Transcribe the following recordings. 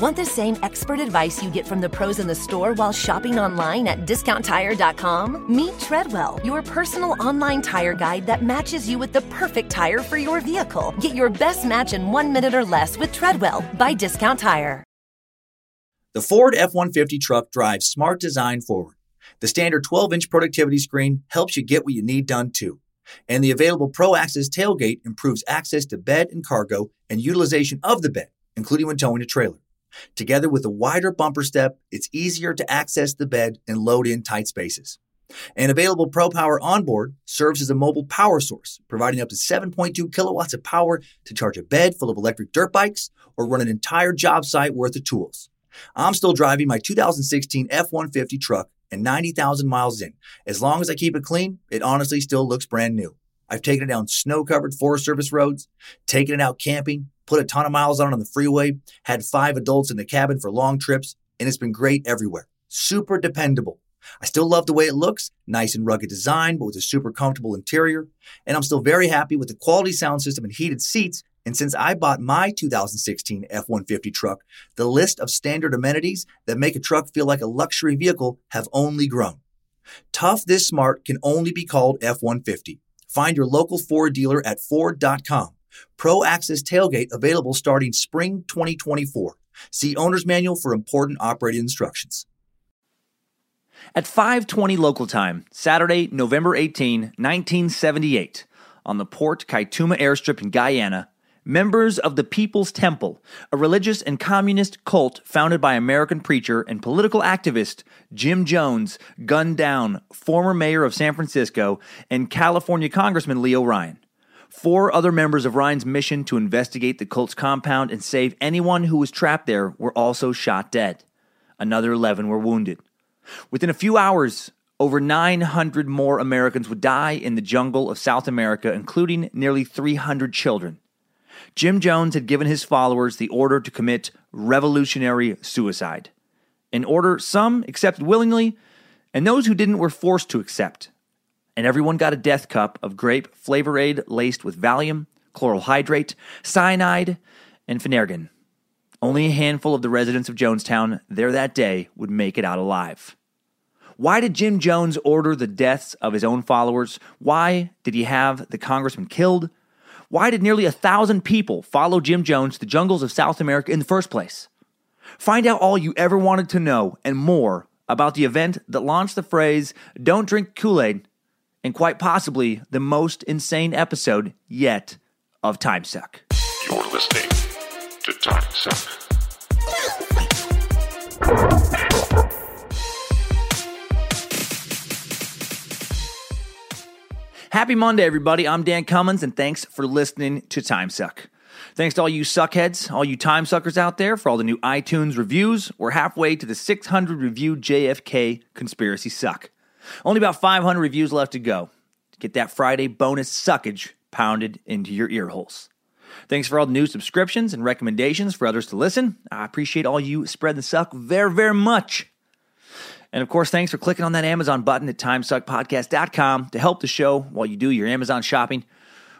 Want the same expert advice you get from the pros in the store while shopping online at discounttire.com? Meet Treadwell, your personal online tire guide that matches you with the perfect tire for your vehicle. Get your best match in one minute or less with Treadwell by Discount Tire. The Ford F 150 truck drives smart design forward. The standard 12 inch productivity screen helps you get what you need done too. And the available Pro Access tailgate improves access to bed and cargo and utilization of the bed, including when towing a trailer. Together with a wider bumper step, it's easier to access the bed and load in tight spaces. An available Pro Power onboard serves as a mobile power source, providing up to 7.2 kilowatts of power to charge a bed full of electric dirt bikes or run an entire job site worth of tools. I'm still driving my 2016 F 150 truck and 90,000 miles in. As long as I keep it clean, it honestly still looks brand new. I've taken it down snow covered Forest Service roads, taken it out camping, put a ton of miles on on the freeway, had five adults in the cabin for long trips, and it's been great everywhere. Super dependable. I still love the way it looks, nice and rugged design, but with a super comfortable interior. And I'm still very happy with the quality sound system and heated seats and since I bought my 2016 F 150 truck, the list of standard amenities that make a truck feel like a luxury vehicle have only grown. Tough This Smart can only be called F 150. Find your local Ford dealer at Ford.com. Pro Access Tailgate available starting spring 2024. See Owner's Manual for important operating instructions. At 5:20 local time, Saturday, November 18, 1978, on the Port Kaituma airstrip in Guyana, Members of the People's Temple, a religious and communist cult founded by American preacher and political activist Jim Jones, gunned down former mayor of San Francisco and California Congressman Leo Ryan. Four other members of Ryan's mission to investigate the cult's compound and save anyone who was trapped there were also shot dead. Another 11 were wounded. Within a few hours, over 900 more Americans would die in the jungle of South America, including nearly 300 children. Jim Jones had given his followers the order to commit revolutionary suicide. An order some accepted willingly, and those who didn't were forced to accept. And everyone got a death cup of grape flavor aid laced with Valium, chloral hydrate, cyanide, and Phenergan. Only a handful of the residents of Jonestown there that day would make it out alive. Why did Jim Jones order the deaths of his own followers? Why did he have the congressman killed? Why did nearly a thousand people follow Jim Jones to the jungles of South America in the first place? Find out all you ever wanted to know and more about the event that launched the phrase, Don't drink Kool Aid, and quite possibly the most insane episode yet of Time Suck. You're listening to Time Suck. Happy Monday, everybody. I'm Dan Cummins, and thanks for listening to Time Suck. Thanks to all you suckheads, all you time suckers out there for all the new iTunes reviews. We're halfway to the 600 reviewed JFK conspiracy suck. Only about 500 reviews left to go. Get that Friday bonus suckage pounded into your ear holes. Thanks for all the new subscriptions and recommendations for others to listen. I appreciate all you spread the suck very, very much. And of course, thanks for clicking on that Amazon button at timesuckpodcast.com to help the show while you do your Amazon shopping.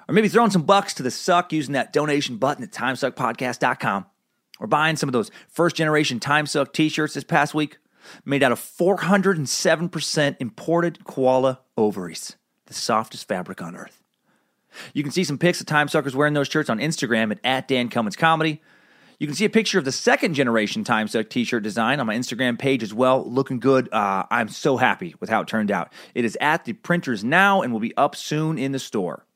Or maybe throwing some bucks to the suck using that donation button at timesuckpodcast.com. Or buying some of those first generation Timesuck t shirts this past week made out of 407% imported koala ovaries, the softest fabric on earth. You can see some pics of Time Suckers wearing those shirts on Instagram at, at Dan Cummins Comedy. You can see a picture of the second generation Time Suck t shirt design on my Instagram page as well. Looking good. Uh, I'm so happy with how it turned out. It is at the printers now and will be up soon in the store.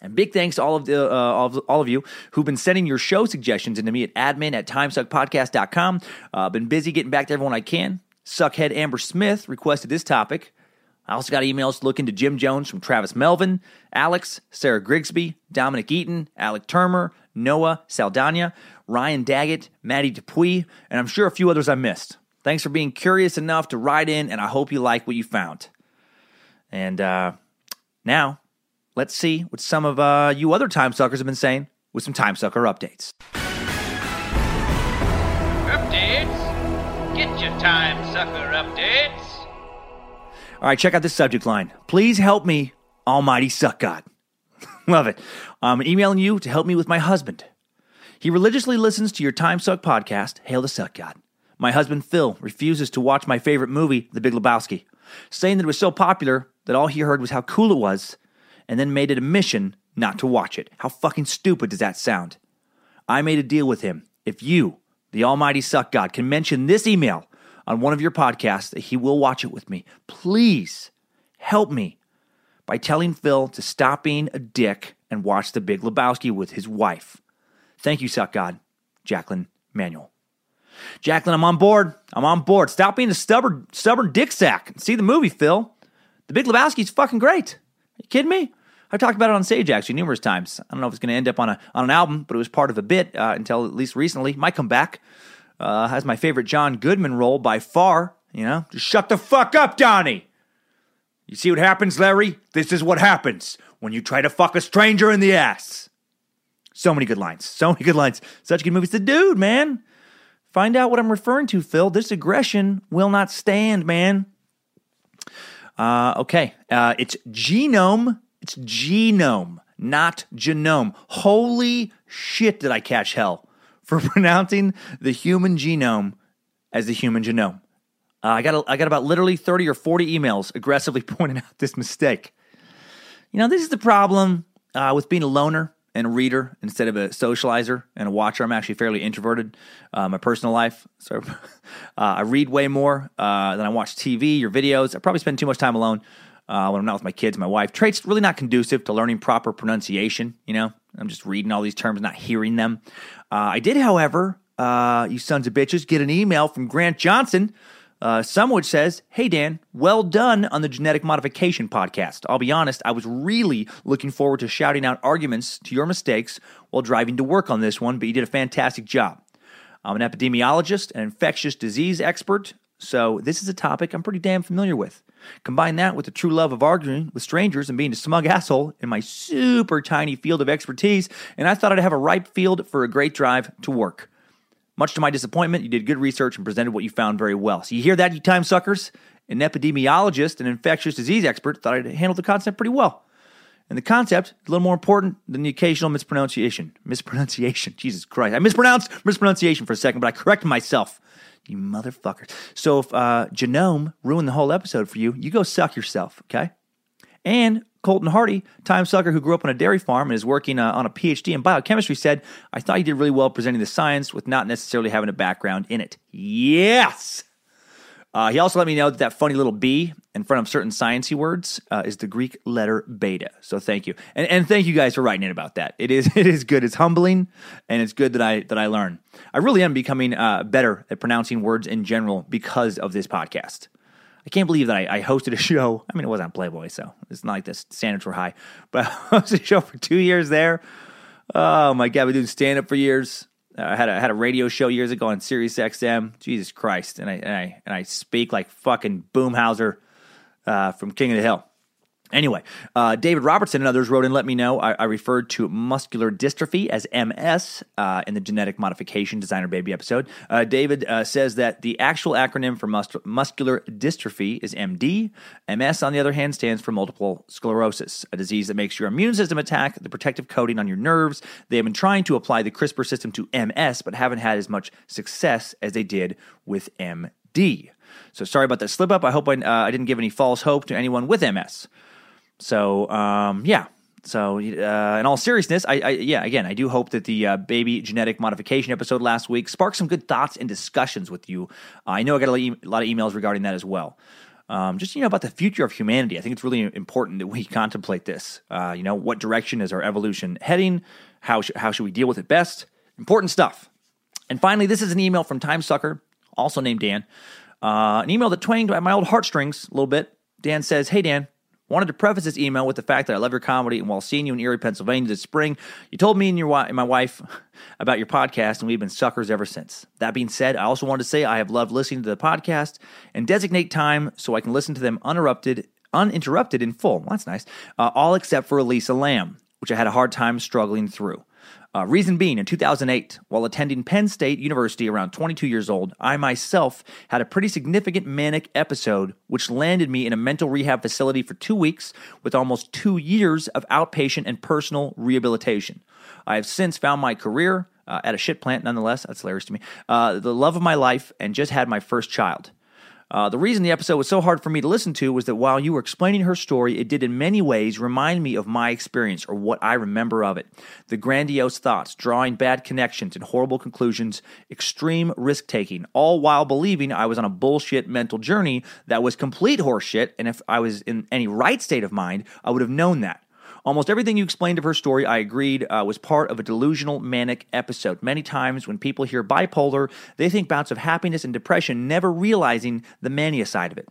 And big thanks to all of the uh, all, of, all of you who've been sending your show suggestions into me at admin at timesuckpodcast.com. Uh, been busy getting back to everyone I can. Suckhead Amber Smith requested this topic. I also got emails looking to Jim Jones from Travis Melvin, Alex, Sarah Grigsby, Dominic Eaton, Alec Termer, Noah Saldana, Ryan Daggett, Maddie Dupuy, and I'm sure a few others I missed. Thanks for being curious enough to write in, and I hope you like what you found. And uh, now, let's see what some of uh, you other time suckers have been saying with some time sucker updates. Updates? Get your time sucker updates. All right, check out this subject line. Please help me, Almighty Suck God. Love it. I'm emailing you to help me with my husband. He religiously listens to your Time Suck podcast, Hail the Suck God. My husband Phil refuses to watch my favorite movie, The Big Lebowski, saying that it was so popular that all he heard was how cool it was, and then made it a mission not to watch it. How fucking stupid does that sound? I made a deal with him. If you, the Almighty Suck God, can mention this email on one of your podcasts, that he will watch it with me. Please help me by telling Phil to stop being a dick and watch The Big Lebowski with his wife. Thank you, Suck God. Jacqueline Manuel. Jacqueline, I'm on board. I'm on board. Stop being a stubborn, stubborn dick sack. See the movie, Phil. The Big Lebowski's fucking great. Are you kidding me? I've talked about it on stage actually numerous times. I don't know if it's going to end up on a on an album, but it was part of a bit uh, until at least recently. Might come back. Uh, has my favorite John Goodman role by far. You know, just shut the fuck up, Donnie. You see what happens, Larry? This is what happens when you try to fuck a stranger in the ass. So many good lines. So many good lines. Such good movies. The dude, man. Find out what I'm referring to, Phil. This aggression will not stand, man. Uh, okay. Uh, it's genome. It's genome, not genome. Holy shit, did I catch hell for pronouncing the human genome as the human genome. Uh, I got a, I got about literally 30 or 40 emails aggressively pointing out this mistake. You know, this is the problem uh, with being a loner and a reader instead of a socializer and a watcher. I'm actually fairly introverted. Uh, my personal life, so uh, I read way more uh, than I watch TV or videos. I probably spend too much time alone uh, when I'm not with my kids, my wife. Traits really not conducive to learning proper pronunciation. You know, I'm just reading all these terms, not hearing them. Uh, I did, however, uh, you sons of bitches, get an email from Grant Johnson. Uh, some which says, Hey Dan, well done on the genetic modification podcast. I'll be honest, I was really looking forward to shouting out arguments to your mistakes while driving to work on this one, but you did a fantastic job. I'm an epidemiologist and infectious disease expert, so this is a topic I'm pretty damn familiar with. Combine that with the true love of arguing with strangers and being a smug asshole in my super tiny field of expertise, and I thought I'd have a ripe field for a great drive to work. Much to my disappointment, you did good research and presented what you found very well. So you hear that, you time suckers? An epidemiologist and infectious disease expert thought I'd handled the concept pretty well. And the concept is a little more important than the occasional mispronunciation. Mispronunciation. Jesus Christ. I mispronounced mispronunciation for a second, but I corrected myself. You motherfuckers. So if uh, Genome ruined the whole episode for you, you go suck yourself, okay? And Colton Hardy, time sucker who grew up on a dairy farm and is working uh, on a PhD in biochemistry, said, I thought you did really well presenting the science with not necessarily having a background in it. Yes! Uh, he also let me know that that funny little B in front of certain sciencey words uh, is the Greek letter beta. So thank you, and, and thank you guys for writing in about that. It is it is good. It's humbling, and it's good that I that I learn. I really am becoming uh, better at pronouncing words in general because of this podcast. I can't believe that I, I, hosted a show. I mean, it wasn't Playboy, so it's not like the standards were high. But I hosted a show for two years there. Oh my god, we doing stand up for years. Uh, I had a had a radio show years ago on Sirius XM. Jesus Christ, and I and I and I speak like fucking Boomhauser uh, from King of the Hill. Anyway, uh, David Robertson and others wrote in, let me know. I, I referred to muscular dystrophy as MS uh, in the genetic modification designer baby episode. Uh, David uh, says that the actual acronym for mus- muscular dystrophy is MD. MS, on the other hand, stands for multiple sclerosis, a disease that makes your immune system attack the protective coating on your nerves. They have been trying to apply the CRISPR system to MS, but haven't had as much success as they did with MD. So sorry about that slip up. I hope I, uh, I didn't give any false hope to anyone with MS. So um, yeah. So uh, in all seriousness, I, I, yeah again I do hope that the uh, baby genetic modification episode last week sparked some good thoughts and discussions with you. Uh, I know I got a lot of emails regarding that as well. Um, just you know about the future of humanity. I think it's really important that we contemplate this. Uh, you know, what direction is our evolution heading? How sh- how should we deal with it best? Important stuff. And finally, this is an email from Time Sucker, also named Dan. Uh, an email that twanged at my old heartstrings a little bit. Dan says, "Hey Dan, Wanted to preface this email with the fact that I love your comedy, and while seeing you in Erie, Pennsylvania this spring, you told me and your and my wife about your podcast, and we've been suckers ever since. That being said, I also wanted to say I have loved listening to the podcast and designate time so I can listen to them uninterrupted, uninterrupted in full. Well, that's nice. Uh, all except for Elisa Lam, which I had a hard time struggling through. Uh, reason being, in 2008, while attending Penn State University around 22 years old, I myself had a pretty significant manic episode, which landed me in a mental rehab facility for two weeks with almost two years of outpatient and personal rehabilitation. I have since found my career, uh, at a shit plant, nonetheless. That's hilarious to me. Uh, the love of my life, and just had my first child. Uh, the reason the episode was so hard for me to listen to was that while you were explaining her story, it did in many ways remind me of my experience or what I remember of it. The grandiose thoughts, drawing bad connections and horrible conclusions, extreme risk taking, all while believing I was on a bullshit mental journey that was complete horseshit. And if I was in any right state of mind, I would have known that. Almost everything you explained of her story, I agreed, uh, was part of a delusional manic episode. Many times when people hear bipolar, they think bouts of happiness and depression, never realizing the mania side of it.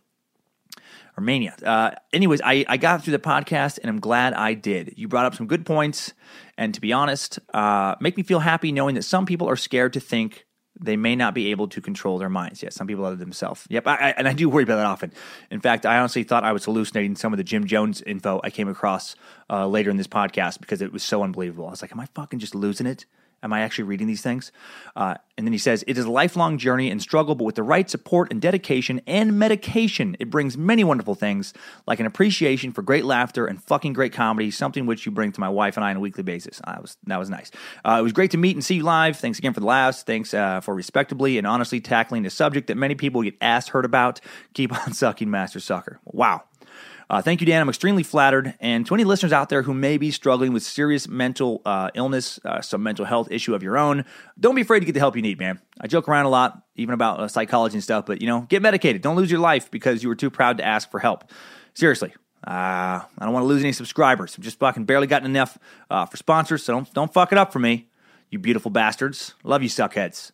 Or mania. Uh, anyways, I, I got through the podcast and I'm glad I did. You brought up some good points, and to be honest, uh, make me feel happy knowing that some people are scared to think they may not be able to control their minds. Yes, some people other themselves. Yep, I, I, and I do worry about that often. In fact, I honestly thought I was hallucinating some of the Jim Jones info I came across uh, later in this podcast because it was so unbelievable. I was like, am I fucking just losing it? Am I actually reading these things? Uh, and then he says, It is a lifelong journey and struggle, but with the right support and dedication and medication, it brings many wonderful things, like an appreciation for great laughter and fucking great comedy, something which you bring to my wife and I on a weekly basis. That was, that was nice. Uh, it was great to meet and see you live. Thanks again for the laughs. Thanks uh, for respectably and honestly tackling a subject that many people get asked, heard about. Keep on sucking, Master Sucker. Wow. Uh, thank you, Dan. I'm extremely flattered. And to any listeners out there who may be struggling with serious mental uh, illness, uh, some mental health issue of your own, don't be afraid to get the help you need, man. I joke around a lot, even about uh, psychology and stuff, but you know, get medicated. Don't lose your life because you were too proud to ask for help. Seriously. Uh, I don't want to lose any subscribers. I've just fucking barely gotten enough uh, for sponsors, so don't, don't fuck it up for me, you beautiful bastards. Love you, suckheads.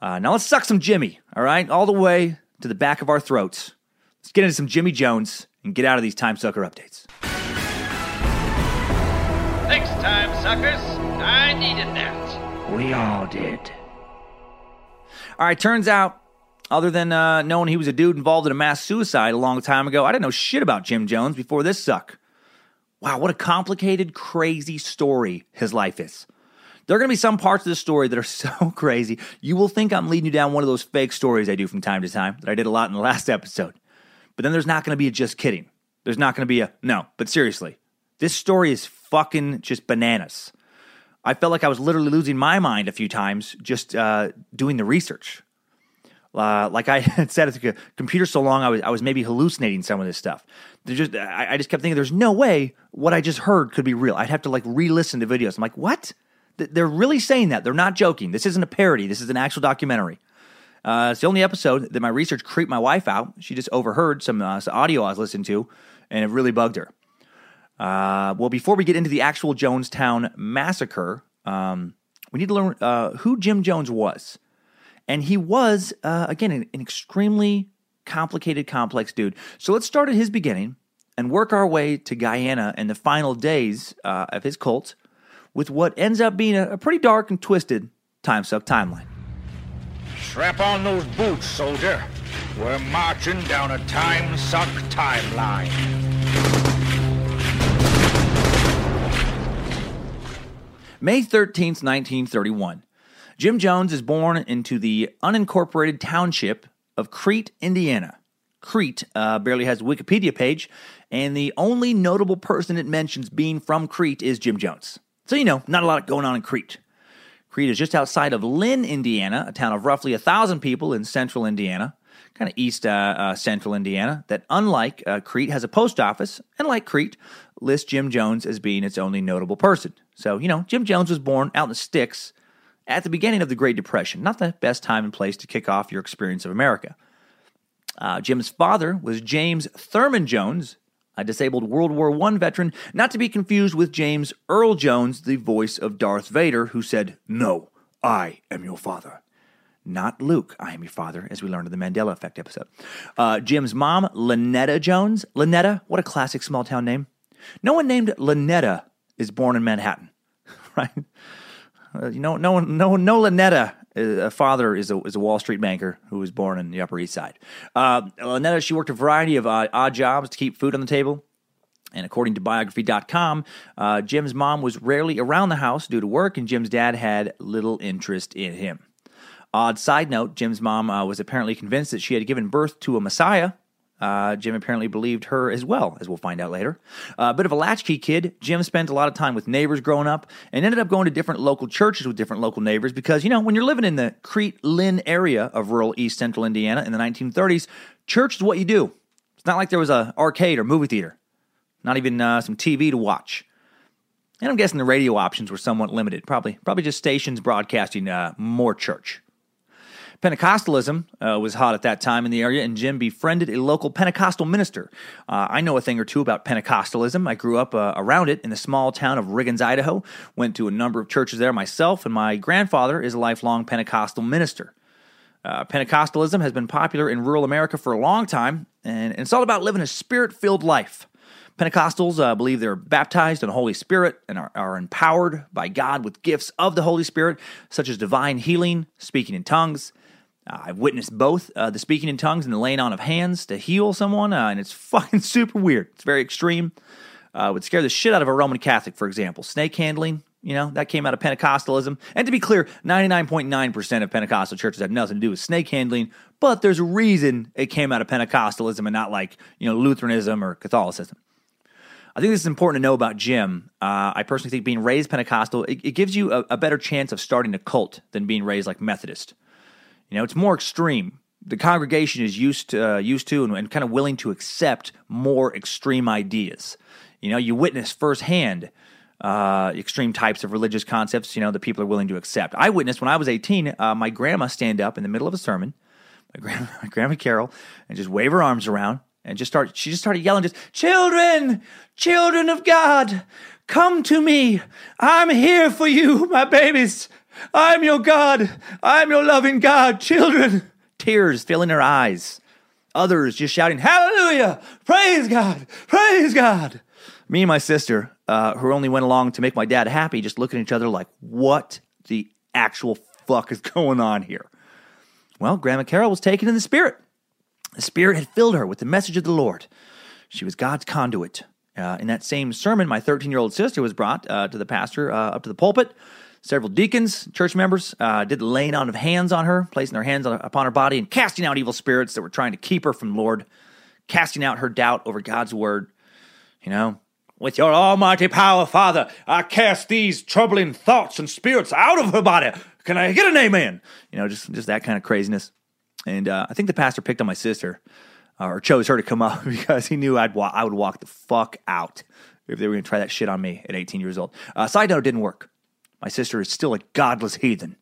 now let's suck some Jimmy, all right? All the way to the back of our throats. Let's get into some Jimmy Jones and get out of these Time Sucker updates. Thanks, time suckers. I needed that. We all did. All right, turns out, other than uh, knowing he was a dude involved in a mass suicide a long time ago, I didn't know shit about Jim Jones before this suck. Wow, what a complicated, crazy story his life is. There are going to be some parts of this story that are so crazy, you will think I'm leading you down one of those fake stories I do from time to time that I did a lot in the last episode. But then there's not going to be a just kidding. There's not going to be a no, but seriously, this story is fucking just bananas. I felt like I was literally losing my mind a few times just uh, doing the research. Uh, like I had said at the computer so long, I was I was maybe hallucinating some of this stuff. just I, I, just kept thinking, there's no way what I just heard could be real. I'd have to like re-listen to videos. I'm like, what? They're really saying that. They're not joking. This isn't a parody. This is an actual documentary. Uh, it's the only episode that my research creeped my wife out. She just overheard some, uh, some audio I was listening to, and it really bugged her. Uh, well, before we get into the actual Jonestown massacre, um, we need to learn uh, who Jim Jones was. And he was, uh, again, an, an extremely complicated, complex dude. So let's start at his beginning and work our way to Guyana and the final days uh, of his cult with what ends up being a, a pretty dark and twisted time suck timeline. Strap on those boots, soldier. We're marching down a time suck timeline. May 13th, 1931. Jim Jones is born into the unincorporated township of Crete, Indiana. Crete uh, barely has a Wikipedia page, and the only notable person it mentions being from Crete is Jim Jones. So, you know, not a lot going on in Crete. Crete is just outside of Lynn, Indiana, a town of roughly a thousand people in central Indiana, kind of east uh, uh, central Indiana. That, unlike uh, Crete, has a post office, and like Crete, lists Jim Jones as being its only notable person. So, you know, Jim Jones was born out in the sticks at the beginning of the Great Depression. Not the best time and place to kick off your experience of America. Uh, Jim's father was James Thurman Jones, a disabled World War I veteran, not to be confused with James Earl Jones, the voice of Darth Vader, who said, No, I am your father. Not Luke, I am your father, as we learned in the Mandela Effect episode. Uh, Jim's mom, Lynetta Jones. Lynetta, what a classic small town name. No one named Lynetta is born in Manhattan, right? Uh, you know, no one, no, no Lynetta a father is a, is a Wall Street banker who was born in the Upper East Side. Uh, Lynetta, she worked a variety of uh, odd jobs to keep food on the table. And according to biography.com, uh, Jim's mom was rarely around the house due to work, and Jim's dad had little interest in him. Odd side note Jim's mom uh, was apparently convinced that she had given birth to a Messiah, Uh, Jim apparently believed her as well, as we'll find out later. A uh, bit of a latchkey kid, Jim spent a lot of time with neighbors growing up and ended up going to different local churches with different local neighbors because, you know, when you're living in the Crete Lynn area of rural east central Indiana in the 1930s, church is what you do. It's not like there was a arcade or movie theater, not even uh, some TV to watch. And I'm guessing the radio options were somewhat limited. Probably, probably just stations broadcasting uh, more church. Pentecostalism uh, was hot at that time in the area, and Jim befriended a local Pentecostal minister. Uh, I know a thing or two about Pentecostalism. I grew up uh, around it in the small town of Riggins, Idaho. Went to a number of churches there myself, and my grandfather is a lifelong Pentecostal minister. Uh, Pentecostalism has been popular in rural America for a long time, and, it's all about living a spirit filled life. Pentecostals uh, believe they're baptized in the Holy Spirit and are, are, empowered by God with gifts of the Holy Spirit, such as divine healing, speaking in tongues, uh, I've witnessed both uh, the speaking in tongues and the laying on of hands to heal someone, uh, and it's fucking super weird. It's very extreme. Uh, would scare the shit out of a Roman Catholic, for example. Snake handling, you know, that came out of Pentecostalism. And to be clear, 99.9% of Pentecostal churches have nothing to do with snake handling, but there's a reason it came out of Pentecostalism and not like, you know, Lutheranism or Catholicism. I think this is important to know about Jim. Uh, I personally think being raised Pentecostal, it, it gives you a, a better chance of starting a cult than being raised like Methodist. You know, it's more extreme. The congregation is used to, uh, used to and, and kind of willing to accept more extreme ideas. You know, you witness firsthand uh, extreme types of religious concepts, you know, that people are willing to accept. I witnessed when I was 18, uh, my grandma stand up in the middle of a sermon, my, grandma, my grandma Carol, and just wave her arms around and just start, she just started yelling, just, children, children of God, come to me. I'm here for you, my babies. I'm your God. I'm your loving God. Children, tears filling their eyes. Others just shouting, Hallelujah! Praise God! Praise God! Me and my sister, uh, who only went along to make my dad happy, just looking at each other like, what the actual fuck is going on here? Well, Grandma Carol was taken in the Spirit. The Spirit had filled her with the message of the Lord. She was God's conduit. Uh, in that same sermon, my 13 year old sister was brought uh, to the pastor uh, up to the pulpit Several deacons, church members, uh, did the laying on of hands on her, placing their hands on, upon her body and casting out evil spirits that were trying to keep her from Lord, casting out her doubt over God's word. You know, with your almighty power, Father, I cast these troubling thoughts and spirits out of her body. Can I get an amen? You know, just just that kind of craziness. And uh, I think the pastor picked on my sister, uh, or chose her to come up because he knew I'd wa- I would walk the fuck out if they were going to try that shit on me at 18 years old. Uh, side note, didn't work. My sister is still a godless heathen,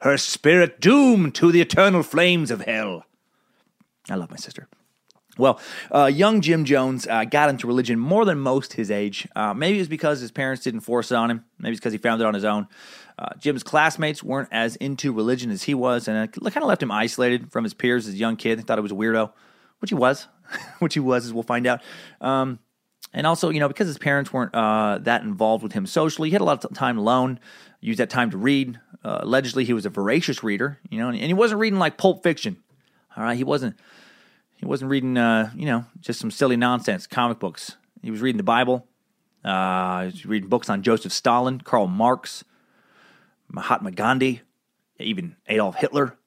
her spirit doomed to the eternal flames of hell. I love my sister. Well, uh, young Jim Jones uh, got into religion more than most his age. Uh, maybe it was because his parents didn't force it on him. Maybe it's because he found it on his own. Uh, Jim's classmates weren't as into religion as he was, and it kind of left him isolated from his peers as a young kid. They thought he was a weirdo, which he was. which he was, as we'll find out. Um, and also, you know, because his parents weren't uh, that involved with him socially, he had a lot of time alone, used that time to read. Uh, allegedly, he was a voracious reader, you know, and, and, he wasn't reading like Pulp Fiction. All right, he wasn't. He wasn't reading, uh, you know, just some silly nonsense comic books. He was reading the Bible. Uh, he was reading books on Joseph Stalin, Karl Marx, Mahatma Gandhi, even Adolf Hitler.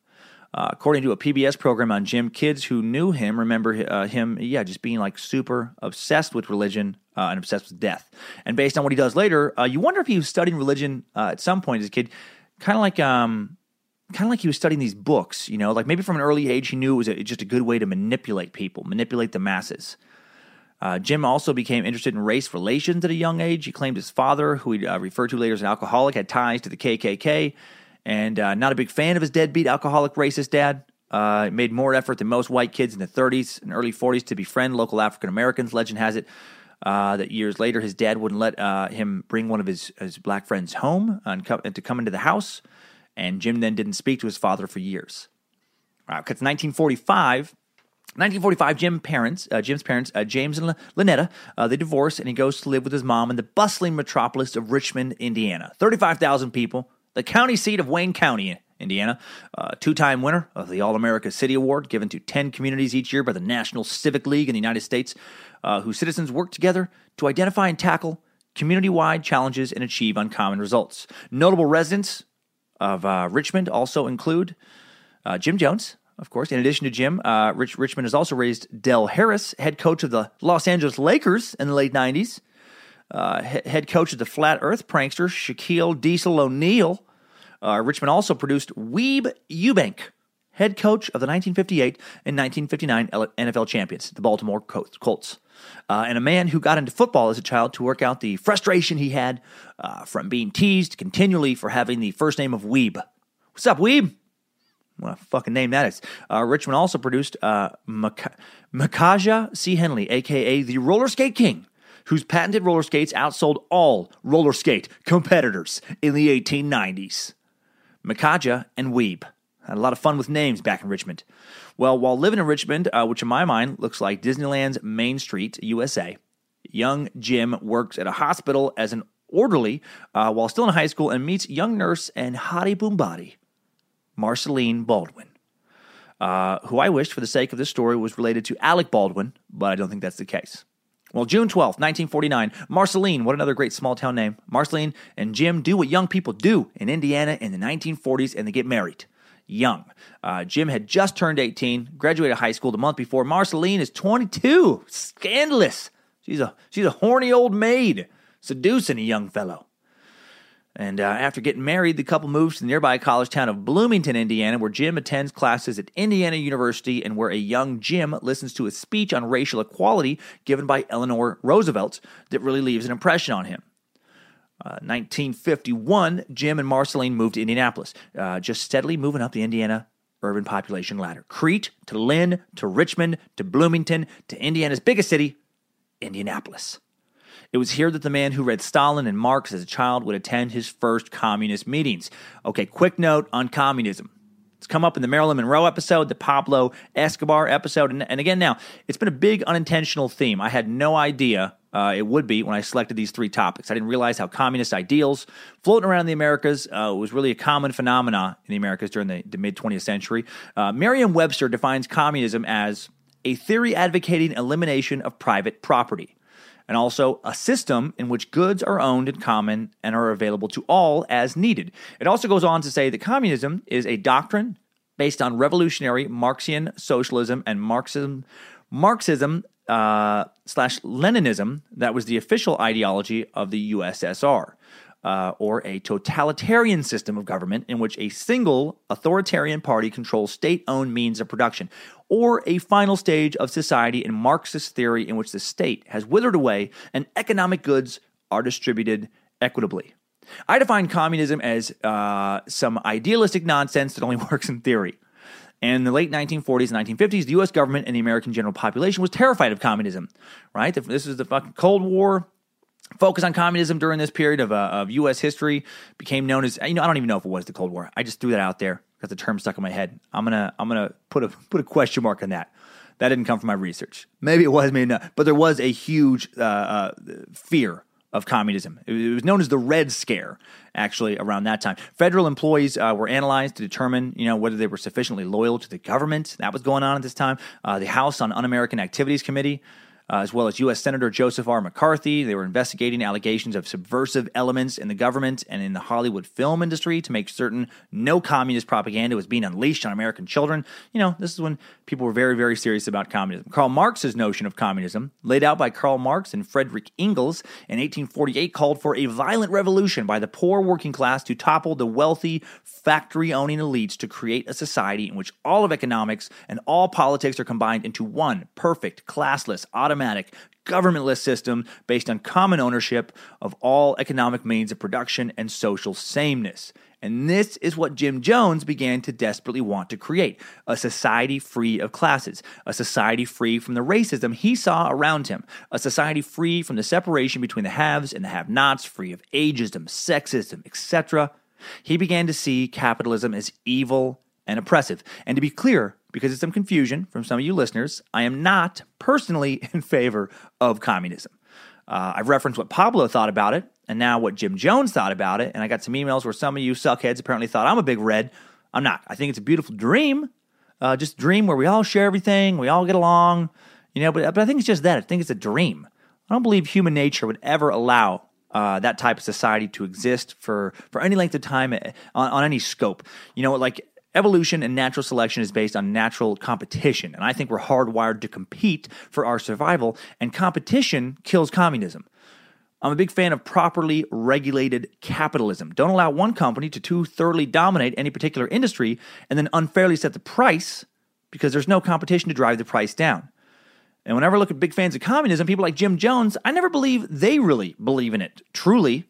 Uh, according to a PBS program on Jim, kids who knew him remember uh, him, yeah, just being like super obsessed with religion uh, and obsessed with death. And based on what he does later, uh, you wonder if he was studying religion uh, at some point as a kid, kind of like um, kind of like he was studying these books. You know, like maybe from an early age he knew it was a, just a good way to manipulate people, manipulate the masses. Uh, Jim also became interested in race relations at a young age. He claimed his father, who he referred to later as an alcoholic, had ties to the KKK and uh, not a big fan of his deadbeat alcoholic racist dad. Uh, made more effort than most white kids in the 30s and early 40s to befriend local African Americans. Legend has it uh, that years later, his dad wouldn't let uh, him bring one of his, his black friends home and, co- to come into the house. And Jim then didn't speak to his father for years. Because uh, 1945, 1945, Jim parents, uh, Jim's parents, uh, James and Lynetta, uh, they divorce, and he goes to live with his mom in the bustling metropolis of Richmond, Indiana. 35,000 people, the county seat of Wayne County, Indiana. Uh, Two time winner of the All America City Award, given to 10 communities each year by the National Civic League in the United States, uh, whose citizens work together to identify and tackle community wide challenges and achieve uncommon results. Notable residents of uh, Richmond also include uh, Jim Jones, of course. In addition to Jim, uh, Rich Richmond has also raised Del Harris, head coach of the Los Angeles Lakers in the late 90s, uh, head coach of the Flat Earth prankster Shaquille Diesel O'Neal. Uh, Richmond also produced Weeb Ewbank, head coach of the 1958 and 1959 NFL champions, the Baltimore Colts. Uh, and a man who got into football as a child to work out the frustration he had uh, from being teased continually for having the first name of Weeb. What's up, Weeb? What a fucking name that is. Uh, Richmond also produced uh, Mak- Micajah C. Henley, aka the Roller Skate King, whose patented roller skates outsold all roller skate competitors in the 1890s. Micajah and Weeb. Had a lot of fun with names back in Richmond. Well, while living in Richmond, uh, which in my mind looks like Disneyland's Main Street, USA, young Jim works at a hospital as an orderly uh, while still in high school and meets young nurse and hottie boom body, Marceline Baldwin, uh, who I wished, for the sake of this story, was related to Alec Baldwin, but I don't think that's the case. Well, June 12th, 1949, Marceline, what another great small town name. Marceline and Jim do what young people do in Indiana in the 1940s and they get married. Young. Uh, Jim had just turned 18, graduated high school the month before. Marceline is 22. Scandalous. She's a, she's a horny old maid seducing a young fellow. And uh, after getting married, the couple moves to the nearby college town of Bloomington, Indiana, where Jim attends classes at Indiana University and where a young Jim listens to a speech on racial equality given by Eleanor Roosevelt that really leaves an impression on him. Uh, 1951, Jim and Marceline moved to Indianapolis, uh, just steadily moving up the Indiana urban population ladder. Crete to Lynn to Richmond to Bloomington to Indiana's biggest city, Indianapolis. It was here that the man who read Stalin and Marx as a child would attend his first communist meetings. Okay, quick note on communism. It's come up in the Marilyn Monroe episode, the Pablo Escobar episode, and, and again now, it's been a big unintentional theme. I had no idea uh, it would be when I selected these three topics. I didn't realize how communist ideals floating around the Americas uh, was really a common phenomenon in the Americas during the, the mid 20th century. Uh, Merriam Webster defines communism as a theory advocating elimination of private property and also a system in which goods are owned in common and are available to all as needed. It also goes on to say that communism is a doctrine based on revolutionary Marxian socialism and Marxism, Marxism uh, slash Leninism that was the official ideology of the USSR. Uh, or a totalitarian system of government in which a single authoritarian party controls state owned means of production, or a final stage of society in Marxist theory in which the state has withered away and economic goods are distributed equitably. I define communism as uh, some idealistic nonsense that only works in theory. And in the late 1940s and 1950s, the US government and the American general population was terrified of communism, right? This is the fucking Cold War focus on communism during this period of, uh, of U.S. history became known as you know I don't even know if it was the Cold War. I just threw that out there because the term stuck in my head. I'm gonna I'm gonna put a put a question mark on that. That didn't come from my research. Maybe it was, maybe not. But there was a huge uh, uh, fear of communism. It was known as the Red Scare, actually, around that time. Federal employees uh, were analyzed to determine, you know, whether they were sufficiently loyal to the government. That was going on at this time. Uh, the House on Un-American Activities Committee uh, as well as U.S. Senator Joseph R. McCarthy. They were investigating allegations of subversive elements in the government and in the Hollywood film industry to make certain no communist propaganda was being unleashed on American children. You know, this is when people were very, very serious about communism. Karl Marx's notion of communism, laid out by Karl Marx and Frederick Engels in 1848, called for a violent revolution by the poor working class to topple the wealthy, factory owning elites to create a society in which all of economics and all politics are combined into one perfect, classless, automatic, governmentless system based on common ownership of all economic means of production and social sameness. And this is what Jim Jones began to desperately want to create a society free of classes, a society free from the racism he saw around him, a society free from the separation between the haves and the have nots, free of ageism, sexism, etc. He began to see capitalism as evil and oppressive. And to be clear, because of some confusion from some of you listeners, I am not personally in favor of communism. Uh, I've referenced what Pablo thought about it, and now what Jim Jones thought about it. And I got some emails where some of you suckheads apparently thought I'm a big red. I'm not. I think it's a beautiful dream, uh, just dream where we all share everything, we all get along, you know. But but I think it's just that. I think it's a dream. I don't believe human nature would ever allow uh, that type of society to exist for for any length of time eh, on, on any scope. You know, like Evolution and natural selection is based on natural competition, and I think we're hardwired to compete for our survival, and competition kills communism. I'm a big fan of properly regulated capitalism. Don't allow one company to too thoroughly dominate any particular industry and then unfairly set the price because there's no competition to drive the price down. And whenever I look at big fans of communism, people like Jim Jones, I never believe they really believe in it. Truly,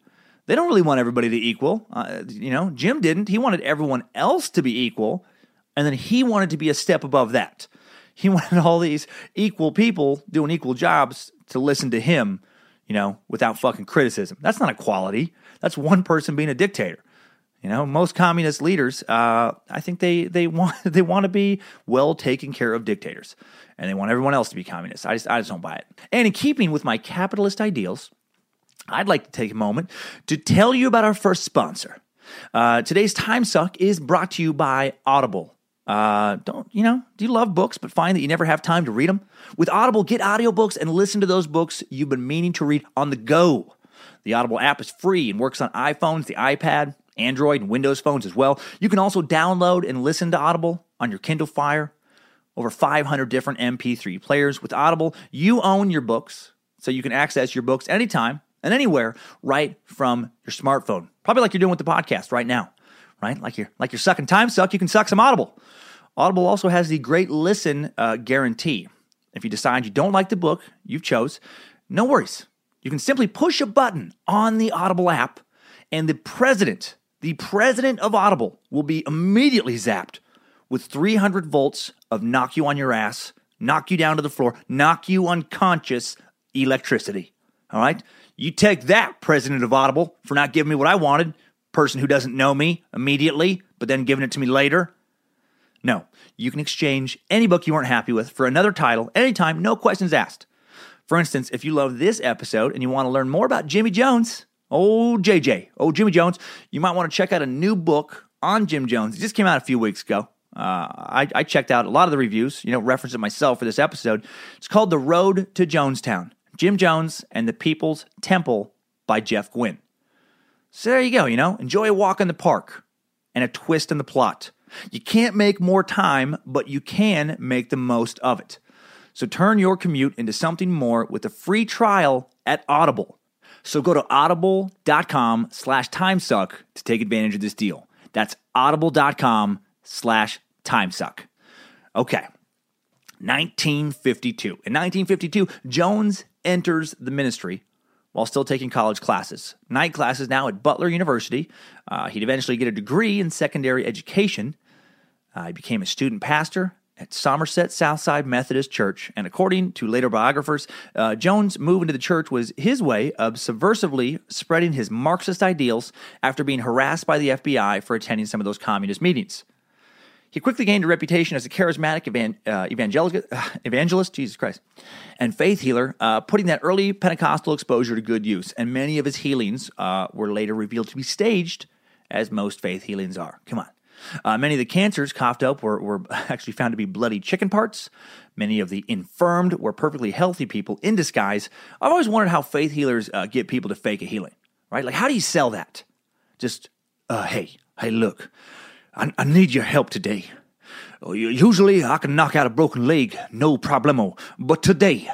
they don't really want everybody to equal. Uh, you know, Jim didn't. He wanted everyone else to be equal, and then he wanted to be a step above that. He wanted all these equal people doing equal jobs to listen to him, you know, without fucking criticism. That's not equality. That's one person being a dictator. You know, most communist leaders, uh, I think they they want they want to be well taken care of dictators, and they want everyone else to be communist. I just I just don't buy it. And in keeping with my capitalist ideals, I'd like to take a moment to tell you about our first sponsor. Uh, today's time suck is brought to you by Audible. Uh, don't you know? Do you love books but find that you never have time to read them? With Audible, get audiobooks and listen to those books you've been meaning to read on the go. The Audible app is free and works on iPhones, the iPad, Android, and Windows phones as well. You can also download and listen to Audible on your Kindle Fire. Over 500 different MP3 players. With Audible, you own your books, so you can access your books anytime and anywhere right from your smartphone. Probably like you're doing with the podcast right now, right? Like you're like you're sucking time suck, you can suck some Audible. Audible also has the great listen uh, guarantee. If you decide you don't like the book you've chose, no worries. You can simply push a button on the Audible app, and the president the president of Audible will be immediately zapped with 300 volts of knock you on your ass, knock you down to the floor, knock you unconscious electricity. All right? You take that, president of Audible, for not giving me what I wanted, person who doesn't know me immediately, but then giving it to me later. No, you can exchange any book you weren't happy with for another title anytime, no questions asked. For instance, if you love this episode and you want to learn more about Jimmy Jones, Oh, JJ, oh, Jimmy Jones, you might want to check out a new book on Jim Jones. It just came out a few weeks ago. Uh, I, I, checked out a lot of the reviews, you know, referenced it myself for this episode. It's called The Road to Jonestown Jim Jones and the People's Temple by Jeff Guinn. So there you go, you know, enjoy a walk in the park and a twist in the plot. You can't make more time, but you can make the most of it. So turn your commute into something more with a free trial at Audible. So go to audible.com slash timesuck to take advantage of this deal. That's audible.com slash timesuck. Okay. 1952. In 1952, Jones enters the ministry while still taking college classes. Night classes now at Butler University. Uh, he'd eventually get a degree in secondary education. Uh, he became a student pastor at Somerset Southside Methodist Church. And according to later biographers, uh, Jones' move into the church was his way of subversively spreading his Marxist ideals after being harassed by the FBI for attending some of those communist meetings. He quickly gained a reputation as a charismatic evan- uh, evangelist, uh, evangelist, Jesus Christ, and faith healer, uh, putting that early Pentecostal exposure to good use. And many of his healings uh, were later revealed to be staged, as most faith healings are. Come on. Uh, many of the cancers coughed up were, were actually found to be bloody chicken parts. Many of the infirmed were perfectly healthy people in disguise. I've always wondered how faith healers uh, get people to fake a healing, right? Like, how do you sell that? Just, uh, hey, hey, look, I, I need your help today. Usually I can knock out a broken leg, no problemo. But today,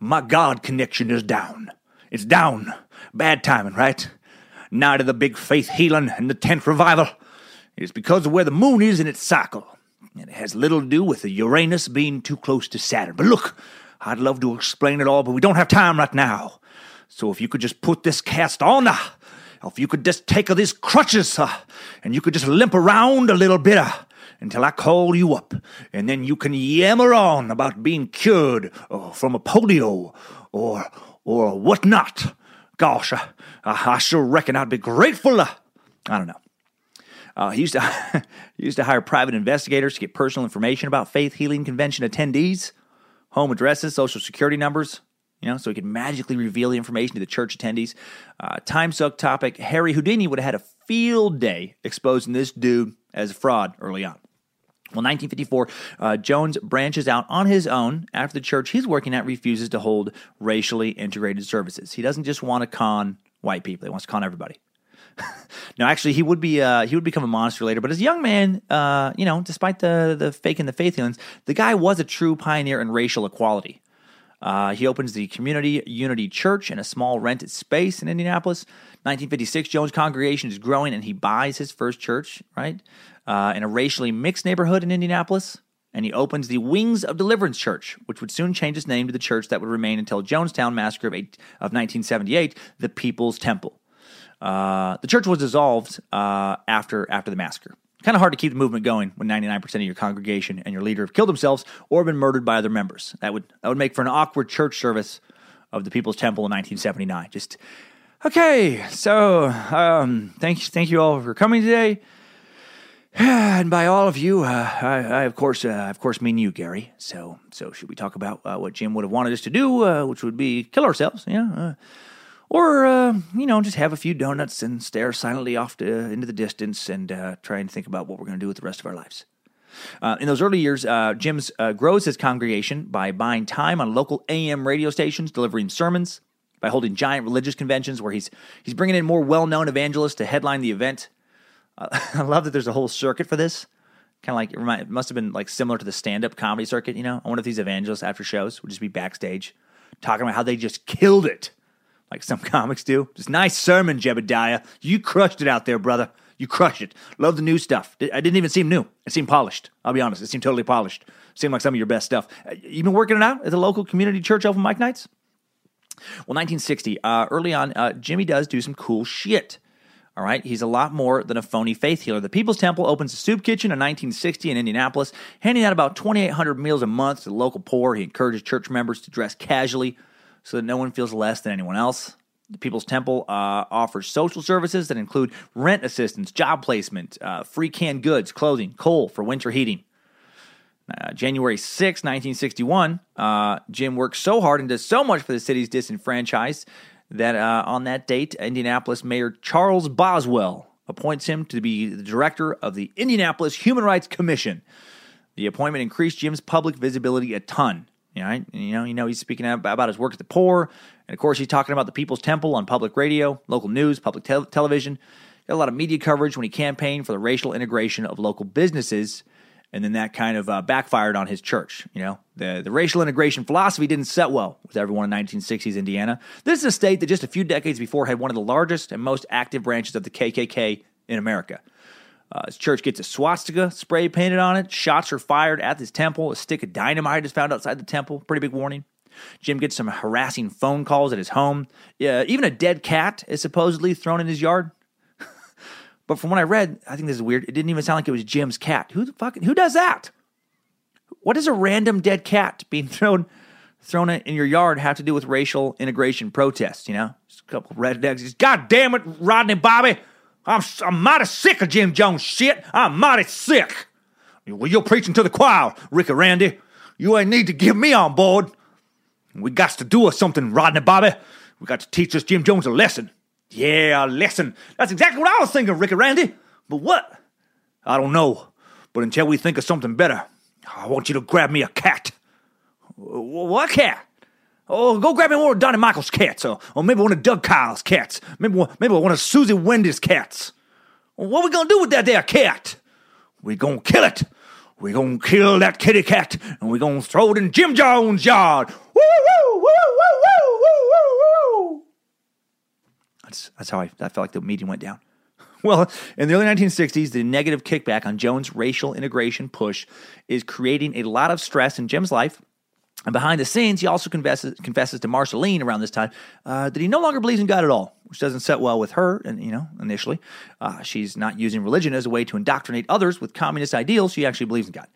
my God connection is down. It's down. Bad timing, right? Night of the big faith healing and the tent revival. It's because of where the moon is in its cycle. And it has little to do with the Uranus being too close to Saturn. But look, I'd love to explain it all, but we don't have time right now. So if you could just put this cast on, uh, if you could just take of these crutches, uh, and you could just limp around a little bit uh, until I call you up, and then you can yammer on about being cured uh, from a polio or or whatnot. Gosh, uh, I sure reckon I'd be grateful. Uh, I don't know. Uh, he used to he used to hire private investigators to get personal information about faith healing convention attendees, home addresses, social security numbers. You know, so he could magically reveal the information to the church attendees. Uh, time suck topic: Harry Houdini would have had a field day exposing this dude as a fraud early on. Well, 1954, uh, Jones branches out on his own after the church he's working at refuses to hold racially integrated services. He doesn't just want to con white people, he wants to con everybody. no, actually, he would be uh, he would become a monster later. But as a young man, uh, you know, despite the the fake and the faith healings, the guy was a true pioneer in racial equality. Uh, he opens the Community Unity Church in a small rented space in Indianapolis. 1956, Jones' congregation is growing, and he buys his first church, right, uh, in a racially mixed neighborhood in Indianapolis. And he opens the Wings of Deliverance Church, which would soon change its name to the church that would remain until Jonestown Massacre of, eight, of 1978, the People's Temple. Uh, the church was dissolved uh, after after the massacre. Kind of hard to keep the movement going when 99% of your congregation and your leader have killed themselves or been murdered by other members. That would that would make for an awkward church service of the People's Temple in 1979. Just okay. So um, thank you, thank you all for coming today. And by all of you, uh, I, I, of course, uh, of course, mean you, Gary. So, so should we talk about uh, what Jim would have wanted us to do, uh, which would be kill ourselves? Yeah, uh, or uh, you know, just have a few donuts and stare silently off to, into the distance and uh, try and think about what we're going to do with the rest of our lives. Uh, in those early years, uh, Jim uh, grows his congregation by buying time on local AM radio stations, delivering sermons, by holding giant religious conventions where he's he's bringing in more well-known evangelists to headline the event. Uh, I love that there's a whole circuit for this. Kind of like it, remind, it must have been like similar to the stand-up comedy circuit. You know, I wonder if these evangelists after shows would just be backstage talking about how they just killed it like some comics do. Just nice sermon, Jebediah. You crushed it out there, brother. You crushed it. Love the new stuff. I didn't even seem new. It seemed polished. I'll be honest. It seemed totally polished. Seemed like some of your best stuff. Uh, you been working it out at the local community church open mic nights? Well, 1960, uh, early on, uh, Jimmy does do some cool shit. All right, he's a lot more than a phony faith healer. The People's Temple opens a soup kitchen in 1960 in Indianapolis, handing out about 2,800 meals a month to the local poor. He encourages church members to dress casually, so that no one feels less than anyone else. The People's Temple uh, offers social services that include rent assistance, job placement, uh, free canned goods, clothing, coal for winter heating. Uh, January 6, 1961, uh, Jim works so hard and does so much for the city's disenfranchised that uh, on that date, Indianapolis Mayor Charles Boswell appoints him to be the director of the Indianapolis Human Rights Commission. The appointment increased Jim's public visibility a ton. You know, you know, you know, he's speaking about his work at the poor, and of course, he's talking about the People's Temple on public radio, local news, public te- television. Got a lot of media coverage when he campaigned for the racial integration of local businesses, and then that kind of uh, backfired on his church. You know, the the racial integration philosophy didn't set well with everyone in 1960s Indiana. This is a state that just a few decades before had one of the largest and most active branches of the KKK in America. Uh, his church gets a swastika spray painted on it. Shots are fired at this temple. A stick of dynamite is found outside the temple. Pretty big warning. Jim gets some harassing phone calls at his home. Uh, even a dead cat is supposedly thrown in his yard. but from what I read, I think this is weird. It didn't even sound like it was Jim's cat. Who the fuck? Who does that? What does a random dead cat being thrown thrown in your yard have to do with racial integration protests? You know, Just a couple of rednecks. God damn it, Rodney Bobby! I'm, I'm mighty sick of Jim Jones shit. I'm mighty sick. Well, you're preaching to the choir, Ricky Randy. You ain't need to get me on board. We got to do something, Rodney Bobby. We got to teach this Jim Jones a lesson. Yeah, a lesson. That's exactly what I was thinking, Ricky Randy. But what? I don't know. But until we think of something better, I want you to grab me a cat. What cat? Oh, go grab me one of Donnie Michael's cats, or, or maybe one of Doug Kyle's cats. Maybe one, maybe one of Susie Wendy's cats. What we gonna do with that there cat? We gonna kill it. We gonna kill that kitty cat, and we gonna throw it in Jim Jones' yard. Woo woo woo woo woo woo woo woo. That's that's how I, I felt like the meeting went down. Well, in the early 1960s, the negative kickback on Jones' racial integration push is creating a lot of stress in Jim's life and behind the scenes, he also confesses, confesses to Marceline around this time uh, that he no longer believes in God at all, which doesn't set well with her. And you know, initially, uh, she's not using religion as a way to indoctrinate others with communist ideals. She actually believes in God.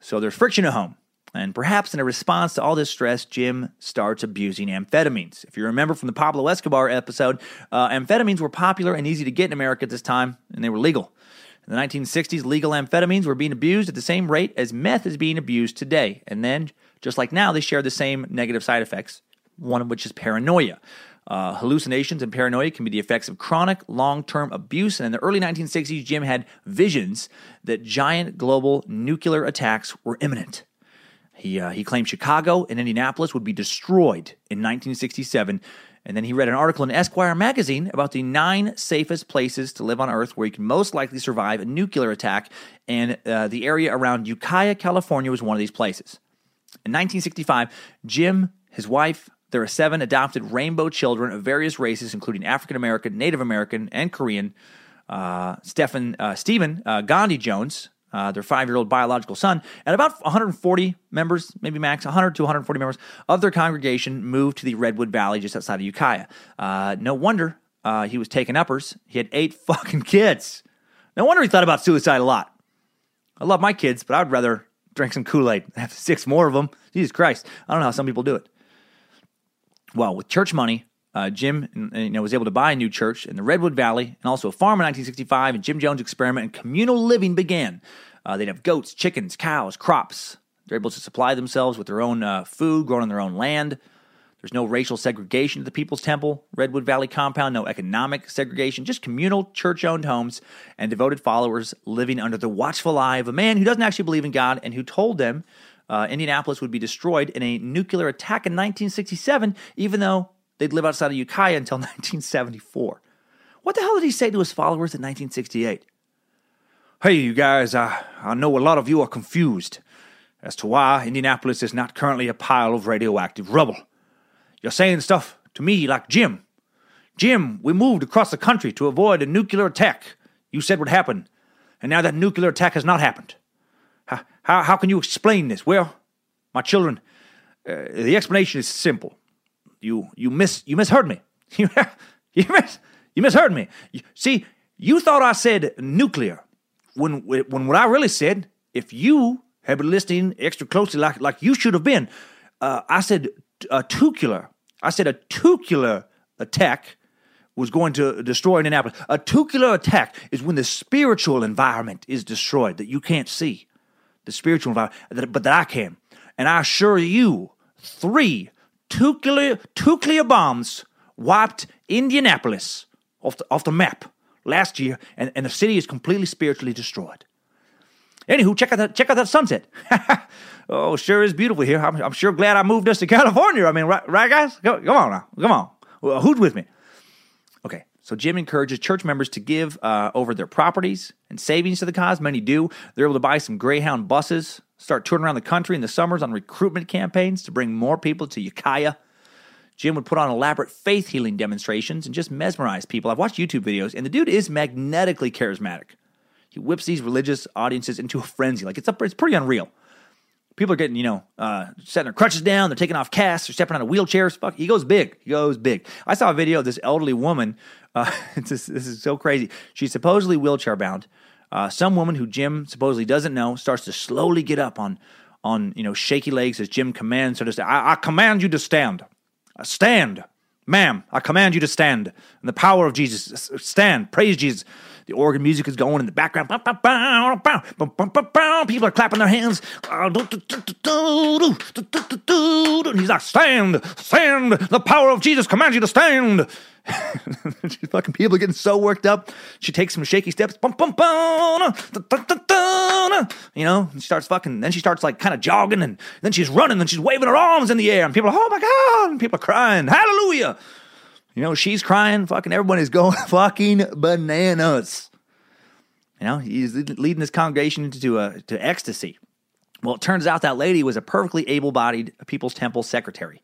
So there's friction at home. And perhaps in a response to all this stress, Jim starts abusing amphetamines. If you remember from the Pablo Escobar episode, uh, amphetamines were popular and easy to get in America at this time, and they were legal. In the 1960s, legal amphetamines were being abused at the same rate as meth is being abused today. And then just like now, they share the same negative side effects, one of which is paranoia. Uh, hallucinations and paranoia can be the effects of chronic, long term abuse. And in the early 1960s, Jim had visions that giant global nuclear attacks were imminent. He, uh, he claimed Chicago and Indianapolis would be destroyed in 1967 And then he read an article in Esquire magazine about the nine safest places to live on Earth where you can most likely survive a nuclear attack. And uh, the area around Ukiah, California was one of these places. In 1965, Jim, his wife, there are seven adopted rainbow children of various races, including African American, Native American, and Korean. Uh, Stephen, uh, Stephen uh, Gandhi Jones, uh, their five year old biological son, and about 140 members, maybe max 100 to 140 members of their congregation moved to the Redwood Valley just outside of Ukiah. Uh, no wonder uh, he was taking uppers. He had eight fucking kids. No wonder he thought about suicide a lot. I love my kids, but I'd rather drink some Kool Aid have six more of them. Jesus Christ. I don't know how some people do it. Well, with church money, uh, Jim you know, was able to buy a new church in the Redwood Valley and also a farm in 1965, and Jim Jones' experiment in communal living began. Uh, they'd have goats, chickens, cows, crops. They're able to supply themselves with their own uh, food grown on their own land. There's no racial segregation at the People's Temple, Redwood Valley compound, no economic segregation, just communal church owned homes and devoted followers living under the watchful eye of a man who doesn't actually believe in God and who told them uh, Indianapolis would be destroyed in a nuclear attack in 1967, even though they'd live outside of Ukiah until 1974. What the hell did he say to his followers in 1968? Hey, you guys, I, I know a lot of you are confused as to why Indianapolis is not currently a pile of radioactive rubble. You're saying stuff to me like Jim. Jim, we moved across the country to avoid a nuclear attack. You said would happen, and now that nuclear attack has not happened. How, how, how can you explain this? Well, my children, uh, the explanation is simple. You you miss you misheard me. you mis you misheard me. You, see, you thought I said nuclear when when what I really said, if you had been listening extra closely like like you should have been, uh, I said a tucular. I said a tucular attack was going to destroy Indianapolis. A tucular attack is when the spiritual environment is destroyed that you can't see, the spiritual environment, but that I can. And I assure you, three tucular, tucular bombs wiped Indianapolis off the, off the map last year, and, and the city is completely spiritually destroyed. Anywho, check out that check out that sunset. oh, sure is beautiful here. I'm, I'm, sure glad I moved us to California. I mean, right, right guys? Come, come on now, come on. Well, who's with me? Okay, so Jim encourages church members to give uh, over their properties and savings to the cause. Many do. They're able to buy some Greyhound buses, start touring around the country in the summers on recruitment campaigns to bring more people to Ukiah. Jim would put on elaborate faith healing demonstrations and just mesmerize people. I've watched YouTube videos, and the dude is magnetically charismatic. He whips these religious audiences into a frenzy. Like it's, a, it's pretty unreal. People are getting, you know, uh, setting their crutches down. They're taking off casts. They're stepping out of wheelchairs. Fuck, he goes big. He goes big. I saw a video of this elderly woman. Uh, this, this is so crazy. She's supposedly wheelchair bound. Uh, some woman who Jim supposedly doesn't know starts to slowly get up on, on you know, shaky legs as Jim commands her to stand. I, I command you to stand. Stand. Ma'am, I command you to stand. In the power of Jesus, stand. Praise Jesus. The organ music is going in the background. People are clapping their hands. And he's like, stand, stand. The power of Jesus commands you to stand. fucking people are getting so worked up. She takes some shaky steps. bum, bum, bum, You know, she starts fucking, then she starts like kind of jogging and then she's running and she's waving her arms in the air and people are, oh my God. And people are crying, hallelujah. You know, she's crying. Fucking everyone is going fucking bananas. You know, he's leading this congregation into a, uh, to ecstasy. Well, it turns out that lady was a perfectly able bodied People's Temple secretary.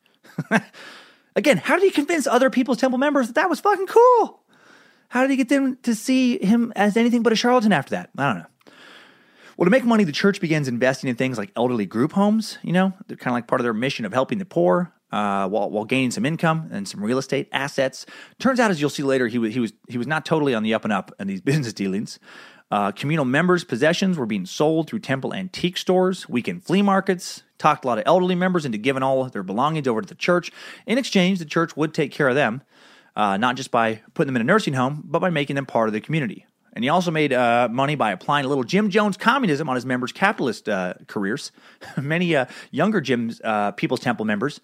Again, how did he convince other People's Temple members that that was fucking cool? How did he get them to see him as anything but a charlatan after that? I don't know. Well, to make money, the church begins investing in things like elderly group homes. You know, they're kind of like part of their mission of helping the poor uh, while, while gaining some income and some real estate assets. Turns out, as you'll see later, he was he was he was not totally on the up and up in these business dealings. Uh, communal members' possessions were being sold through temple antique stores, weekend flea markets. Talked a lot of elderly members into giving all their belongings over to the church. In exchange, the church would take care of them, uh, not just by putting them in a nursing home, but by making them part of the community. And he also made uh, money by applying a little Jim Jones communism on his members' capitalist uh, careers. Many uh, younger Jim's uh, People's Temple members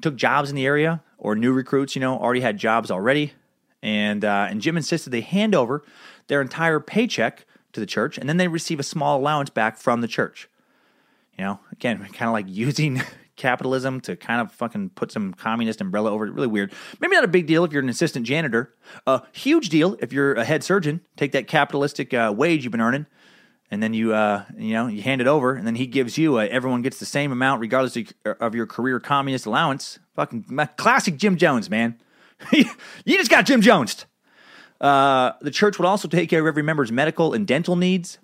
took jobs in the area, or new recruits, you know, already had jobs already. And and Jim insisted they hand over their entire paycheck to the church, and then they receive a small allowance back from the church. You know, again, kind of like using capitalism to kind of fucking put some communist umbrella over it. Really weird. Maybe not a big deal if you're an assistant janitor. A huge deal if you're a head surgeon. Take that capitalistic uh, wage you've been earning, and then you, uh, you know, you hand it over, and then he gives you. Uh, everyone gets the same amount regardless of, of your career communist allowance. Fucking classic Jim Jones, man. you just got Jim Jones. Uh, the church would also take care of every member's medical and dental needs.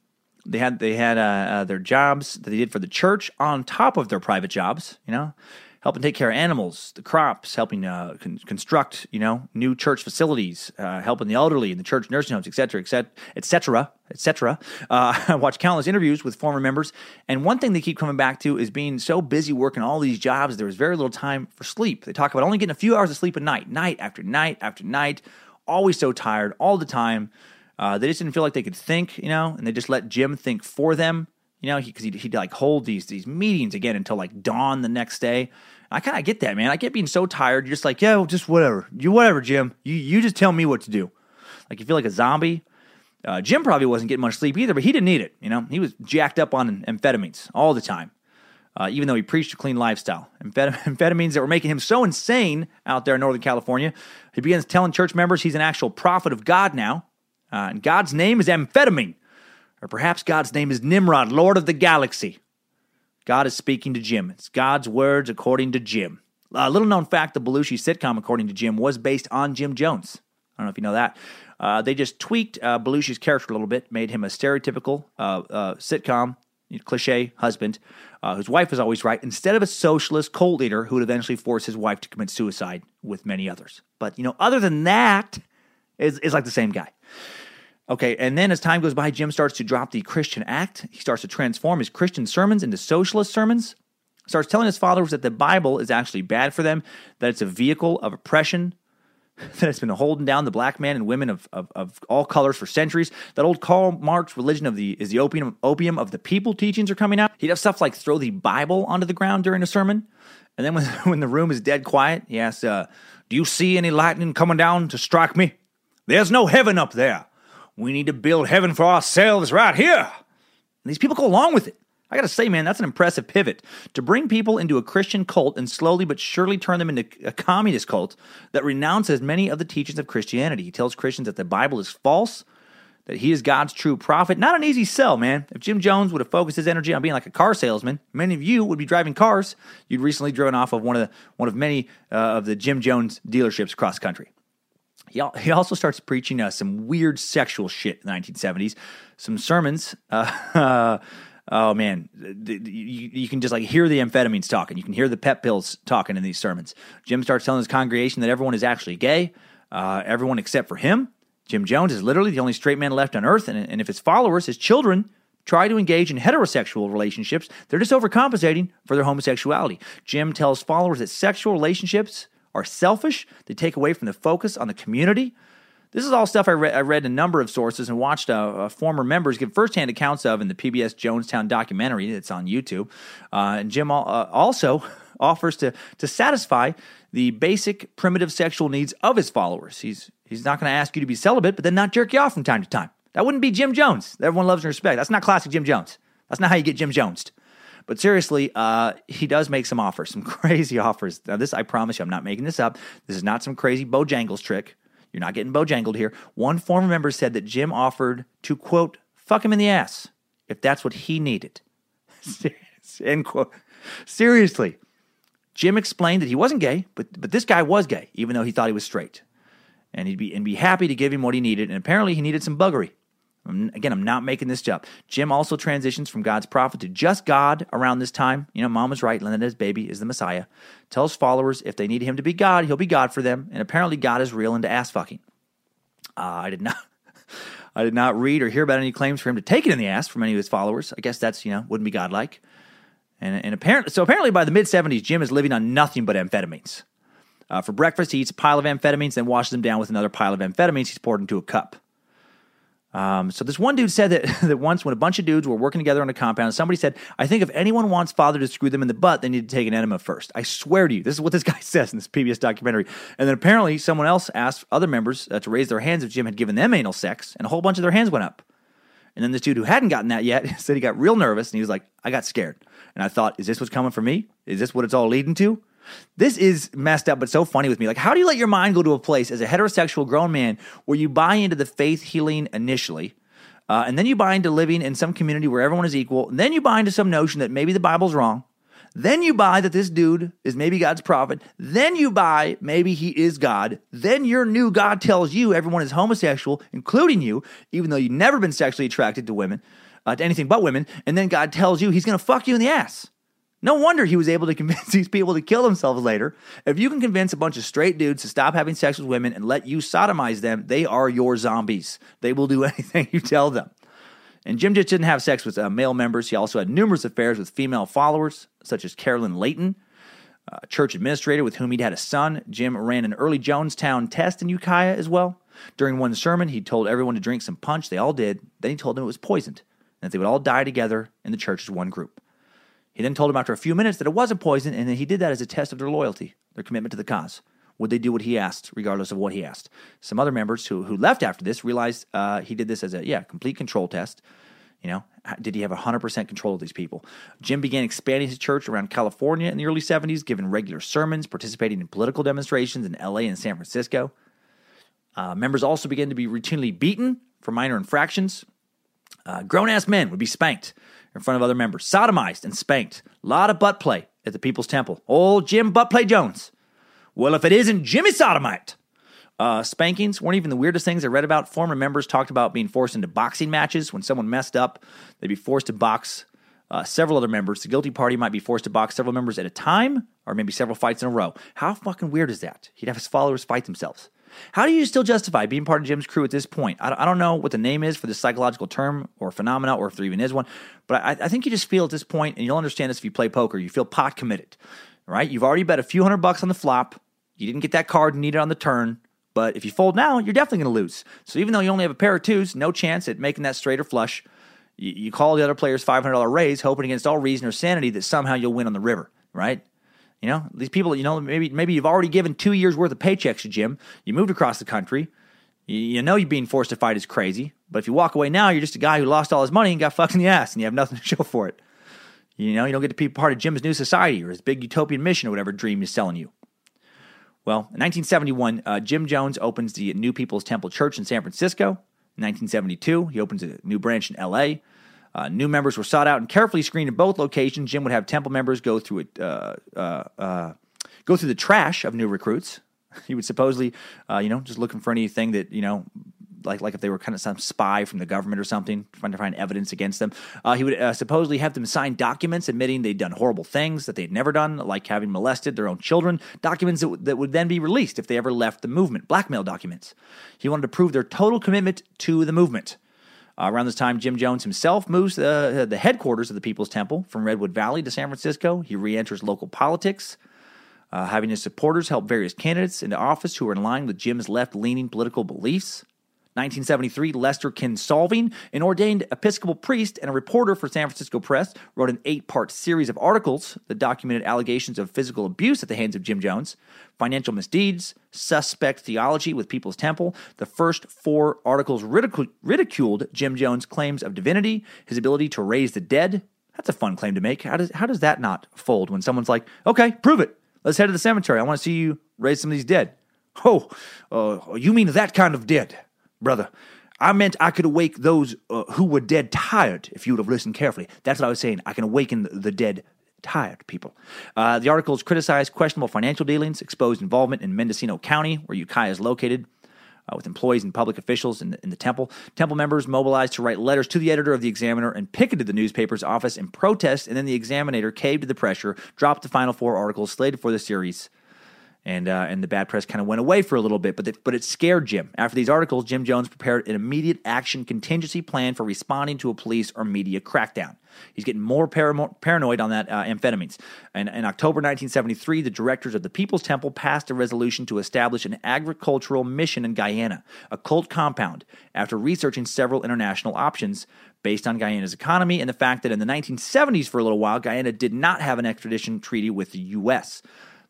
They had they had uh, uh, their jobs that they did for the church on top of their private jobs. You know, helping take care of animals, the crops, helping uh, con- construct you know new church facilities, uh, helping the elderly in the church nursing homes, etc., etc., etc., etc. I watched countless interviews with former members, and one thing they keep coming back to is being so busy working all these jobs, there was very little time for sleep. They talk about only getting a few hours of sleep a night, night after night after night, always so tired all the time. Uh, they just didn't feel like they could think, you know, and they just let Jim think for them, you know, because he, would he'd like hold these these meetings again until like dawn the next day. I kind of get that, man. I get being so tired. You're just like, yeah, well, just whatever, you whatever, Jim. You you just tell me what to do. Like you feel like a zombie. Uh, Jim probably wasn't getting much sleep either, but he didn't need it. You know, he was jacked up on amphetamines all the time. Uh, even though he preached a clean lifestyle. Amphetamines that were making him so insane out there in Northern California, he begins telling church members he's an actual prophet of God now, uh, and God's name is amphetamine. Or perhaps God's name is Nimrod, Lord of the galaxy. God is speaking to Jim. It's God's words according to Jim. A little known fact the Belushi sitcom, according to Jim, was based on Jim Jones. I don't know if you know that. Uh, they just tweaked uh, Belushi's character a little bit, made him a stereotypical uh, uh sitcom, cliche husband, uh, whose wife was always right, instead of a socialist cult leader who would eventually force his wife to commit suicide with many others. But, you know, other than that, is is like the same guy. Okay, and then as time goes by, Jim starts to drop the Christian act. He starts to transform his Christian sermons into socialist sermons. Starts telling his followers that the Bible is actually bad for them, that it's a vehicle of oppression, that it's been holding down the black man and women of, of, of, all colors for centuries. That old Karl Marx religion of the is the opium opium of the people teachings are coming out. He'd have stuff like throw the Bible onto the ground during a sermon, and then when when the room is dead quiet, he asks, uh, "Do you see any lightning coming down to strike me?" There's no heaven up there. We need to build heaven for ourselves right here. And these people go along with it. I got to say, man, that's an impressive pivot to bring people into a Christian cult and slowly but surely turn them into a communist cult that renounces many of the teachings of Christianity. He tells Christians that the Bible is false, that he is God's true prophet. Not an easy sell, man. If Jim Jones would have focused his energy on being like a car salesman, many of you would be driving cars. You'd recently driven off of one of the one of many uh, of the Jim Jones dealerships across country. He, he also starts preaching uh, some weird sexual shit in the 1970s. Some sermons. Uh, oh man, you, you, can just like hear the amphetamines talking. You can hear the pep pills talking in these sermons. Jim starts telling his congregation that everyone is actually gay, uh, everyone except for him. Jim Jones is literally the only straight man left on earth, and, and if his followers, his children, try to engage in heterosexual relationships, they're just overcompensating for their homosexuality. Jim tells followers that sexual relationships are selfish, they take away from the focus on the community. This is all stuff I, re- I read a number of sources and watched uh, uh, former members give firsthand accounts of in the PBS Jonestown documentary that's on YouTube. Uh, and Jim uh, also offers to, to satisfy the basic primitive sexual needs of his followers. He's, he's not going to ask you to be celibate, but then not jerk you off from time to time. That wouldn't be Jim Jones. Everyone loves and respects. That's not classic Jim Jones. That's not how you get Jim Jones. But seriously, uh, he does make some offers, some crazy offers. Now, this, I promise you, I'm not making this up. This is not some crazy Bojangles trick. You're not getting Bojangled here. One former member said that Jim offered to, quote, fuck him in the ass if that's what he needed. End quote. Seriously. Jim explained that he wasn't gay, but, but this guy was gay, even though he thought he was straight. And he'd be, and be happy to give him what he needed. And apparently, he needed some buggery. Again, I'm not making this up. Jim also transitions from God's prophet to just God around this time. You know, mom was right. Linda's baby is the Messiah. Tells followers if they need him to be God, he'll be God for them. And apparently, God is real into ass fucking. Uh, I did not. I did not read or hear about any claims for him to take it in the ass from any of his followers. I guess that's you know wouldn't be godlike. And and apparently, so apparently by the mid '70s, Jim is living on nothing but amphetamines. Uh, for breakfast, he eats a pile of amphetamines, then washes them down with another pile of amphetamines he's poured into a cup. Um, so this one dude said that, that once when a bunch of dudes were working together on a compound, somebody said, I think if anyone wants father to screw them in the butt, they need to take an enema first. I swear to you, this is what this guy says in this PBS documentary. And then apparently someone else asked other members uh, to raise their hands if Jim had given them anal sex, and a whole bunch of their hands went up. And then this dude who hadn't gotten that yet said he got real nervous and he was like, I got scared. And I thought, is this what's coming for me? Is this what it's all leading to? This is messed up, but so funny with me. Like, how do you let your mind go to a place as a heterosexual grown man where you buy into the faith healing initially, uh, and then you buy into living in some community where everyone is equal, and then you buy into some notion that maybe the Bible's wrong, then you buy that this dude is maybe God's prophet. Then you buy maybe he is God. Then your new God tells you everyone is homosexual, including you, even though you've never been sexually attracted to women, uh, to anything but women. And then God tells you he's going to fuck you in the ass. No wonder he was able to convince these people to kill themselves later. If you can convince a bunch of straight dudes to stop having sex with women and let you sodomize them, they are your zombies. They will do anything you tell them. And Jim just didn't have sex with uh, male members. He also had numerous affairs with female followers, such as Carolyn Layton, a church administrator with whom he'd had a son. Jim ran an early Jonestown test in Ukiah as well. During one sermon, he told everyone to drink some punch. They all did. Then he told them it was poisoned and that they would all die together in the church as one group. He then told them after a few minutes that it wasn't poison and that he did that as a test of their loyalty, their commitment to the cause. Would they do what he asked, regardless of what he asked? Some other members who, who left after this realized uh, he did this as a yeah complete control test. You know, did he have 100% control of these people? Jim began expanding his church around California in the early 70s, giving regular sermons, participating in political demonstrations in LA and San Francisco. Uh, members also began to be routinely beaten for minor infractions. Uh, Grown ass men would be spanked in front of other members, sodomized and spanked. A lot of butt play at the People's Temple. Old Jim Butt Play Jones. Well, if it isn't Jimmy Sodomite. Uh, spankings weren't even the weirdest things I read about. Former members talked about being forced into boxing matches. When someone messed up, they'd be forced to box uh, several other members. The guilty party might be forced to box several members at a time, or maybe several fights in a row. How fucking weird is that? He'd have his followers fight themselves. How do you still justify being part of Jim's crew at this point? I don't know what the name is for this psychological term or phenomena, or if there even is one, but I, I think you just feel at this point, and you'll understand this if you play poker, you feel pot committed, right? You've already bet a few hundred bucks on the flop. You didn't get that card needed on the turn. But if you fold now, you're definitely going to lose. So even though you only have a pair of twos, no chance at making that straight or flush. You, you call the other player's $500 raise, hoping against all reason or sanity that somehow you'll win on the river, right? You know, these people, you know, maybe maybe you've already given two years worth of paychecks to Jim. You moved across the country. You, you know you're being forced to fight is crazy. But if you walk away now, you're just a guy who lost all his money and got fucked in the ass, and you have nothing to show for it. You know, you don't get to be part of Jim's new society or his big utopian mission or whatever dream he's selling you. Well, in 1971, uh, Jim Jones opens the New People's Temple Church in San Francisco. In 1972, he opens a new branch in LA. Uh, new members were sought out and carefully screened in both locations. Jim would have temple members go through uh, uh, uh go through the trash of new recruits. He would supposedly, uh, you know, just looking for anything that you know like like if they were kind of some spy from the government or something, trying to find evidence against them. Uh, he would uh, supposedly have them sign documents admitting they'd done horrible things that they'd never done, like having molested their own children. Documents that, w- that would then be released if they ever left the movement. Blackmail documents. He wanted to prove their total commitment to the movement. Uh, around this time, Jim Jones himself moves uh, the headquarters of the People's Temple from Redwood Valley to San Francisco. He re enters local politics, uh, having his supporters help various candidates into office who are in line with Jim's left leaning political beliefs. 1973, Lester Kinsolving, an ordained Episcopal priest and a reporter for San Francisco Press, wrote an eight part series of articles that documented allegations of physical abuse at the hands of Jim Jones, financial misdeeds, suspect theology with People's Temple. The first four articles ridicu- ridiculed Jim Jones' claims of divinity, his ability to raise the dead. That's a fun claim to make. How does, how does that not fold when someone's like, okay, prove it. Let's head to the cemetery. I want to see you raise some of these dead. Oh, uh, you mean that kind of dead? Brother. I meant I could awake those uh, who were dead tired, if you would have listened carefully. That's what I was saying. I can awaken the dead tired people. Uh, the articles criticized questionable financial dealings, exposed involvement in Mendocino County, where Ukiah is located, uh, with employees and public officials in the, in the temple. Temple members mobilized to write letters to the editor of the Examiner and picketed the newspaper's office in protest, and then the Examiner caved to the pressure, dropped the final four articles slated for the series, and uh, and the bad press kind of went away for a little bit, but the, but it scared Jim. After these articles, Jim Jones prepared an immediate action contingency plan for responding to a police or media crackdown. He's getting more paranoid on that uh, amphetamines. And in October 1973, the directors of the People's Temple passed a resolution to establish an agricultural mission in Guyana, a cult compound, after researching several international options based on Guyana's economy and the fact that in the 1970s, for a little while, Guyana did not have an extradition treaty with the U.S.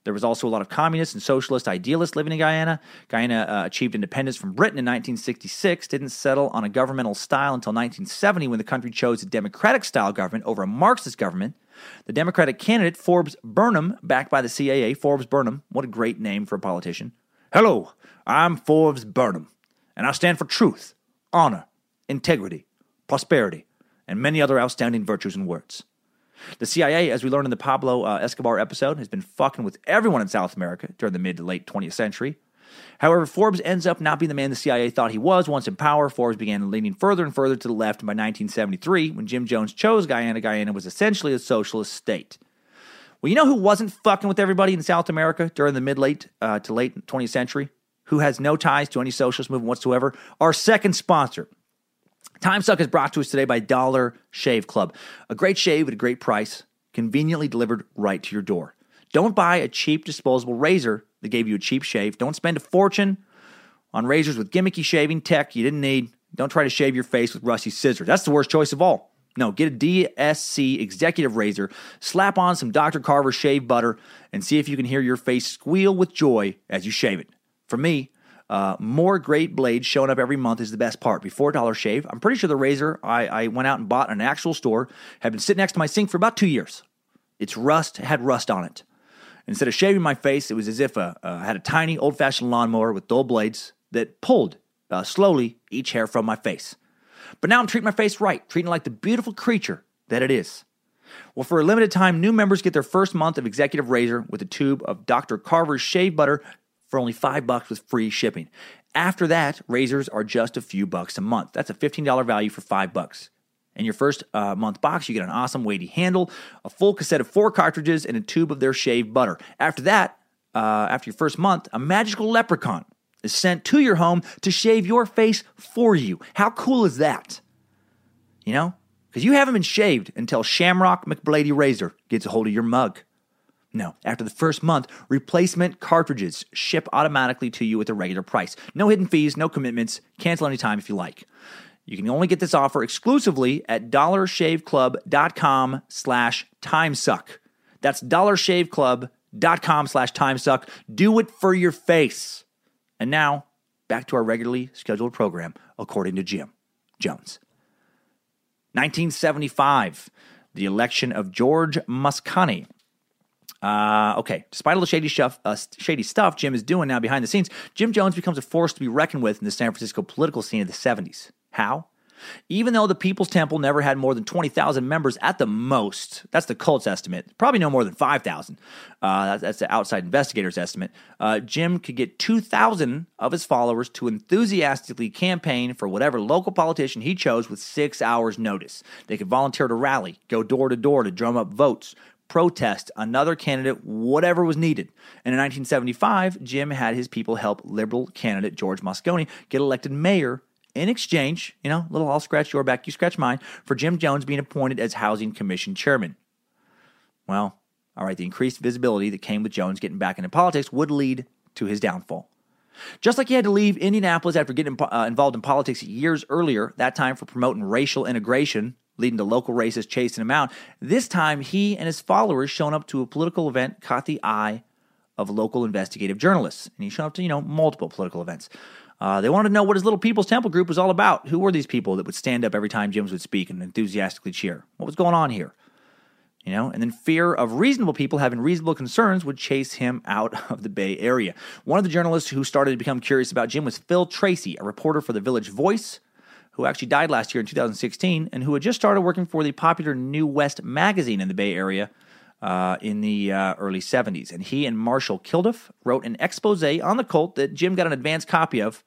There was also a lot of communist and socialist idealists living in Guyana. Guyana uh, achieved independence from Britain in 1966, didn't settle on a governmental style until 1970 when the country chose a democratic style government over a Marxist government. The Democratic candidate, Forbes Burnham, backed by the CIA, Forbes Burnham, what a great name for a politician. Hello, I'm Forbes Burnham, and I stand for truth, honor, integrity, prosperity, and many other outstanding virtues and words. The CIA, as we learned in the Pablo uh, Escobar episode, has been fucking with everyone in South America during the mid to late 20th century. However, Forbes ends up not being the man the CIA thought he was. Once in power, Forbes began leaning further and further to the left, and by 1973, when Jim Jones chose Guyana, Guyana was essentially a socialist state. Well, you know who wasn't fucking with everybody in South America during the mid late uh, to late 20th century? Who has no ties to any socialist movement whatsoever? Our second sponsor, Time Suck is brought to us today by Dollar Shave Club. A great shave at a great price, conveniently delivered right to your door. Don't buy a cheap disposable razor that gave you a cheap shave. Don't spend a fortune on razors with gimmicky shaving tech you didn't need. Don't try to shave your face with rusty scissors. That's the worst choice of all. No, get a DSC executive razor, slap on some Dr. Carver shave butter, and see if you can hear your face squeal with joy as you shave it. For me, uh, more great blades showing up every month is the best part. Before Dollar Shave, I'm pretty sure the razor I, I went out and bought in an actual store had been sitting next to my sink for about two years. Its rust had rust on it. Instead of shaving my face, it was as if uh, I had a tiny old fashioned lawnmower with dull blades that pulled uh, slowly each hair from my face. But now I'm treating my face right, treating it like the beautiful creature that it is. Well, for a limited time, new members get their first month of Executive Razor with a tube of Dr. Carver's shave butter for only five bucks with free shipping. After that, razors are just a few bucks a month. That's a $15 value for five bucks. In your first uh, month box, you get an awesome weighty handle, a full cassette of four cartridges, and a tube of their shaved butter. After that, uh, after your first month, a magical leprechaun is sent to your home to shave your face for you. How cool is that? You know? Because you haven't been shaved until Shamrock McBlady Razor gets a hold of your mug. No, after the first month, replacement cartridges ship automatically to you at the regular price. No hidden fees, no commitments, cancel anytime if you like. You can only get this offer exclusively at dollarshaveclub.com slash timesuck. That's dollarshaveclub.com slash timesuck. Do it for your face. And now, back to our regularly scheduled program, according to Jim Jones. 1975, the election of George Moscone uh, okay, despite all the shady stuff, uh, shady stuff Jim is doing now behind the scenes, Jim Jones becomes a force to be reckoned with in the San Francisco political scene of the 70s. How? Even though the People's Temple never had more than 20,000 members at the most, that's the cult's estimate, probably no more than 5,000. Uh, that's, that's, the outside investigator's estimate. Uh, Jim could get 2,000 of his followers to enthusiastically campaign for whatever local politician he chose with six hours' notice. They could volunteer to rally, go door to door to drum up votes, protest another candidate, whatever was needed. And in 1975, Jim had his people help liberal candidate George Moscone get elected mayor in exchange, you know, little I'll scratch your back, you scratch mine, for Jim Jones being appointed as Housing Commission chairman. Well, all right, the increased visibility that came with Jones getting back into politics would lead to his downfall. Just like he had to leave Indianapolis after getting uh, involved in politics years earlier, that time for promoting racial integration leading to local racists chasing him out. This time, he and his followers showing up to a political event caught the eye of local investigative journalists. And he showed up to, you know, multiple political events. Uh, they wanted to know what his little People's Temple group was all about. Who were these people that would stand up every time James would speak and enthusiastically cheer? What was going on here? You know, and then fear of reasonable people having reasonable concerns would chase him out of the Bay Area. One of the journalists who started to become curious about Jim was Phil Tracy, a reporter for the Village Voice, who actually died last year in 2016 and who had just started working for the popular New West magazine in the Bay Area uh, in the uh, early 70s. And he and Marshall Kilduff wrote an expose on the cult that Jim got an advance copy of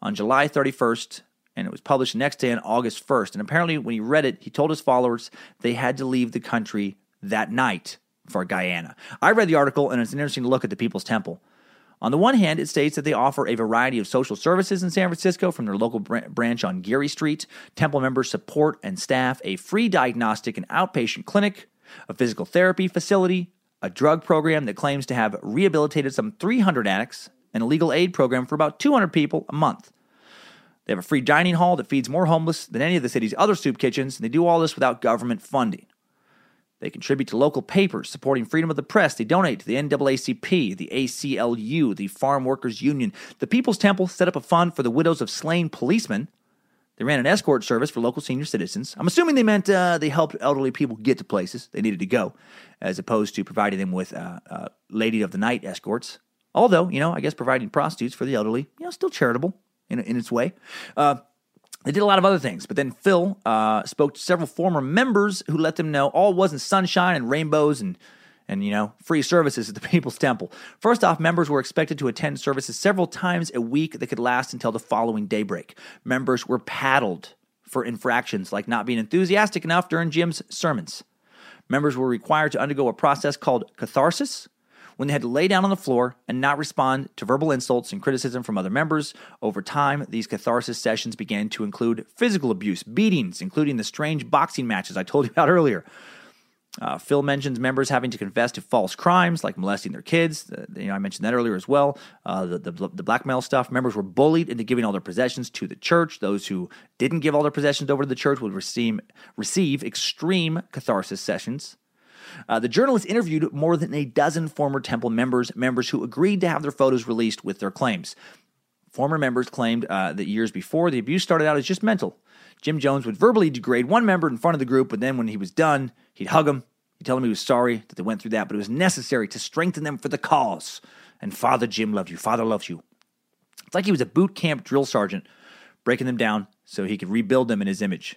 on July 31st, and it was published the next day on August 1st. And apparently, when he read it, he told his followers they had to leave the country that night for Guyana. I read the article, and it's an interesting look at the People's Temple. On the one hand, it states that they offer a variety of social services in San Francisco from their local branch on Geary Street. Temple members support and staff a free diagnostic and outpatient clinic, a physical therapy facility, a drug program that claims to have rehabilitated some 300 addicts, and a legal aid program for about 200 people a month. They have a free dining hall that feeds more homeless than any of the city's other soup kitchens, and they do all this without government funding. They contribute to local papers supporting freedom of the press. They donate to the NAACP, the ACLU, the Farm Workers Union. The People's Temple set up a fund for the widows of slain policemen. They ran an escort service for local senior citizens. I'm assuming they meant uh, they helped elderly people get to places they needed to go, as opposed to providing them with uh, uh, lady of the night escorts. Although, you know, I guess providing prostitutes for the elderly, you know, still charitable in, in its way. Uh, they did a lot of other things, but then Phil uh, spoke to several former members who let them know all wasn't sunshine and rainbows and and you know free services at the People's Temple. First off, members were expected to attend services several times a week that could last until the following daybreak. Members were paddled for infractions like not being enthusiastic enough during Jim's sermons. Members were required to undergo a process called catharsis, when they had to lay down on the floor and not respond to verbal insults and criticism from other members. Over time, these catharsis sessions began to include physical abuse, beatings, including the strange boxing matches I told you about earlier. Uh, Phil mentions members having to confess to false crimes like molesting their kids. Uh, you know, I mentioned that earlier as well. Uh, the, the, the blackmail stuff. Members were bullied into giving all their possessions to the church. Those who didn't give all their possessions over to the church would receive receive extreme catharsis sessions. Uh, the journalist interviewed more than a dozen former temple members, members who agreed to have their photos released with their claims. Former members claimed uh, that years before, the abuse started out as just mental. Jim Jones would verbally degrade one member in front of the group, but then when he was done, he'd hug him. He'd tell him he was sorry that they went through that, but it was necessary to strengthen them for the cause. And Father Jim loved you. Father loves you. It's like he was a boot camp drill sergeant, breaking them down so he could rebuild them in his image.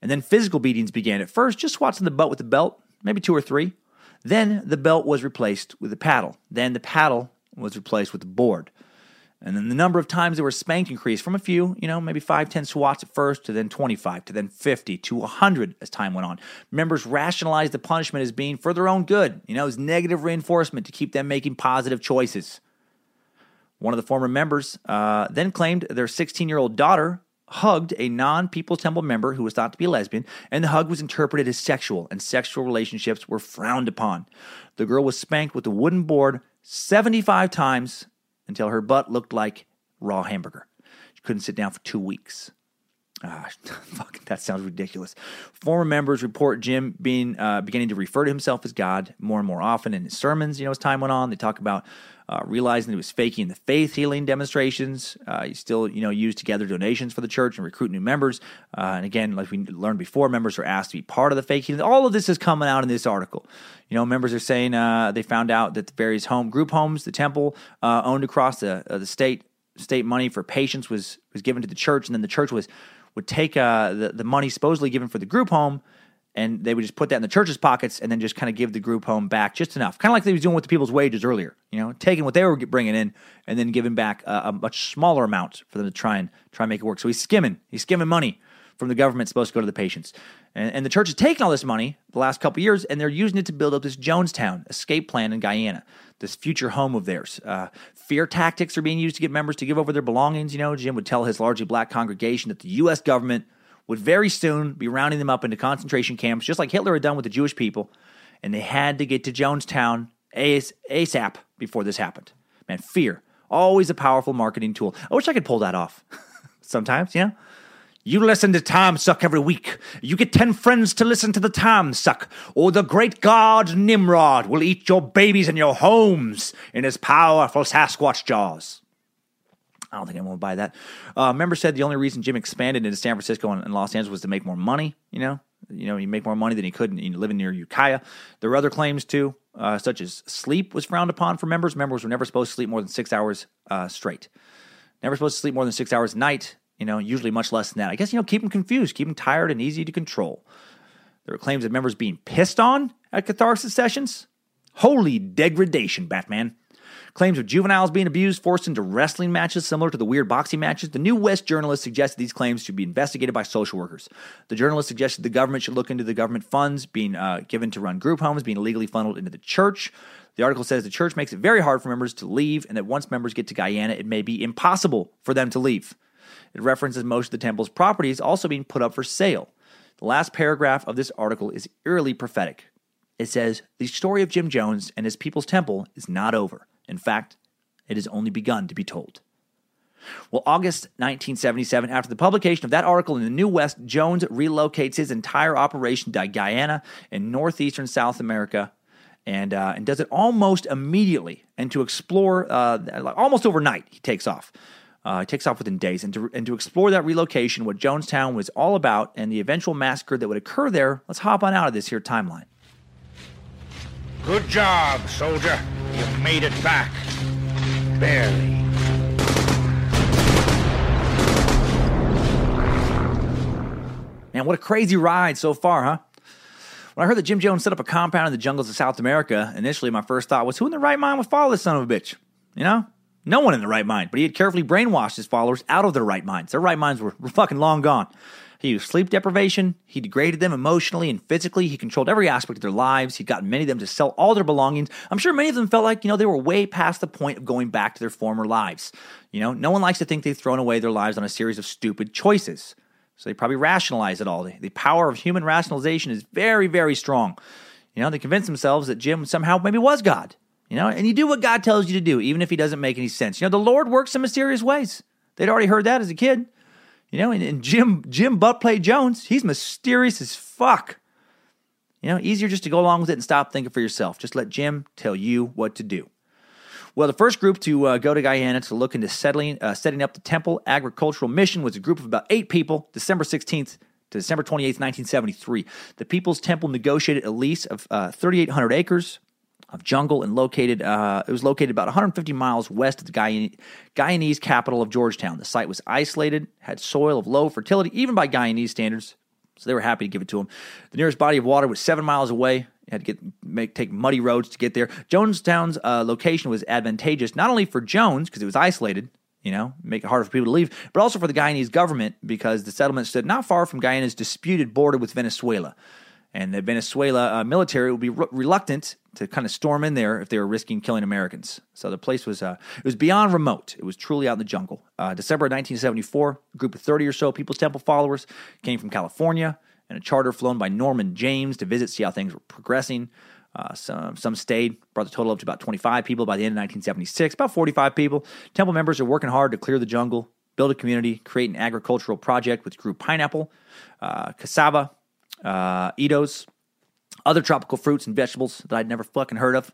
And then physical beatings began at first, just swats in the butt with the belt, maybe two or three. Then the belt was replaced with a paddle. Then the paddle was replaced with a board. And then the number of times they were spanked increased from a few, you know, maybe five, ten swats at first, to then 25, to then 50, to 100 as time went on. Members rationalized the punishment as being for their own good, you know, as negative reinforcement to keep them making positive choices. One of the former members uh, then claimed their 16 year old daughter hugged a non People Temple member who was thought to be a lesbian, and the hug was interpreted as sexual, and sexual relationships were frowned upon. The girl was spanked with a wooden board 75 times until her butt looked like raw hamburger. She couldn't sit down for two weeks. Ah, fuck, that sounds ridiculous. Former members report Jim being uh, beginning to refer to himself as God more and more often in his sermons. You know, as time went on, they talk about uh, realizing he was faking the faith healing demonstrations. Uh, he still, you know, used to gather donations for the church and recruit new members. Uh, and again, like we learned before, members are asked to be part of the fake healing. All of this is coming out in this article. You know, members are saying uh, they found out that the various home group homes the temple uh, owned across the the state state money for patients was was given to the church, and then the church was would take uh, the the money supposedly given for the group home and they would just put that in the church's pockets and then just kind of give the group home back just enough, kind of like they was doing with the people's wages earlier. You know, taking what they were bringing in and then giving back a, a, much smaller amount for them to try and try and make it work. So he's skimming, he's skimming money from the government supposed to go to the patients, and, and the church has taken all this money the last couple years and they're using it to build up this Jonestown escape plan in Guyana, this future home of theirs. Uh, fear tactics are being used to get members to give over their belongings. You know, Jim would tell his largely black congregation that the U.S. government would very soon be rounding them up into concentration camps, just like Hitler had done with the Jewish people. And they had to get to Jonestown AS- ASAP before this happened. Man, fear, always a powerful marketing tool. I wish I could pull that off sometimes, yeah? You listen to Time Suck every week. You get 10 friends to listen to the Time Suck, or the great god Nimrod will eat your babies and your homes in his powerful Sasquatch jaws. I don't think anyone would buy that. Uh, member said the only reason Jim expanded into San Francisco and, and, Los Angeles was to make more money. You know, you know, he make more money than he could in, living near Ukiah. There were other claims too, uh, such as sleep was frowned upon for members. Members were never supposed to sleep more than six hours uh, straight. Never supposed to sleep more than six hours a night. You know, usually much less than that. I guess you know, keep them confused, keep them tired and easy to control. There are claims of members being pissed on at catharsis sessions. Holy degradation, Batman. Claims of juveniles being abused, forced into wrestling matches similar to the weird boxing matches. The New West journalist suggested these claims should be investigated by social workers. The journalist suggested the government should look into the government funds being uh, given to run group homes being illegally funneled into the church. The article says the church makes it very hard for members to leave, and that once members get to Guyana, it may be impossible for them to leave. It references most of the temple's properties also being put up for sale. The last paragraph of this article is eerily prophetic. It says, The story of Jim Jones and his people's temple is not over. In fact, it has only begun to be told. Well, August 1977, after the publication of that article in the New West, Jones relocates his entire operation to Guyana in northeastern South America and, uh, and does it almost immediately. And to explore, uh, almost overnight, he takes off. Uh, takes off within days. And to, and to explore that relocation, what Jonestown was all about, and the eventual massacre that would occur there, let's hop on out of this here timeline. Good job, soldier. You've made it back. Barely. Man, what a crazy ride so far, huh? When I heard that Jim Jones set up a compound in the jungles of South America, initially my first thought was who in the right mind would follow this son of a bitch? You know? No one in the right mind, but he had carefully brainwashed his followers out of their right minds. Their right minds were, fucking long gone. He used sleep deprivation, he degraded them emotionally and physically, he controlled every aspect of their lives, he'd gotten many of them to sell all their belongings. I'm sure many of them felt like, you know, they were way past the point of going back to their former lives. You know, no one likes to think they've thrown away their lives on a series of stupid choices. So they probably rationalize it all. The power of human rationalization is very, very strong. You know, they convinced themselves that Jim somehow maybe was God. You know, and you do what God tells you to do, even if he doesn't make any sense. You know, the Lord works in mysterious ways. They'd already heard that as a kid. You know, and, and Jim Jim Buttplay Jones, he's mysterious as fuck. You know, easier just to go along with it and stop thinking for yourself. Just let Jim tell you what to do. Well, the first group to uh, go to Guyana to look into settling, uh, setting up the Temple Agricultural Mission was a group of about eight people, December 16th to December 28th, 1973. The People's Temple negotiated a lease of uh, 3,800 acres of jungle and located, uh, it was located about 150 miles west of the Guyan- Guyanese capital of Georgetown. The site was isolated, had soil of low fertility, even by Guyanese standards, so they were happy to give it to him. The nearest body of water was seven miles away. Had to get make take muddy roads to get there. Jonestown's uh, location was advantageous not only for Jones because it was isolated, you know, make it harder for people to leave, but also for the Guyanese government because the settlement stood not far from Guyana's disputed border with Venezuela. And the Venezuela uh, military would be re- reluctant to kind of storm in there if they were risking killing Americans. So the place was uh, it was beyond remote. It was truly out in the jungle. Uh, December 1974, a group of 30 or so People's Temple followers came from California and a charter flown by Norman James to visit, see how things were progressing. Uh, some, some stayed, brought the total up to about 25 people by the end of 1976, about 45 people. Temple members are working hard to clear the jungle, build a community, create an agricultural project which grew pineapple, uh, cassava, uh, eddoes, other tropical fruits and vegetables that I'd never fucking heard of.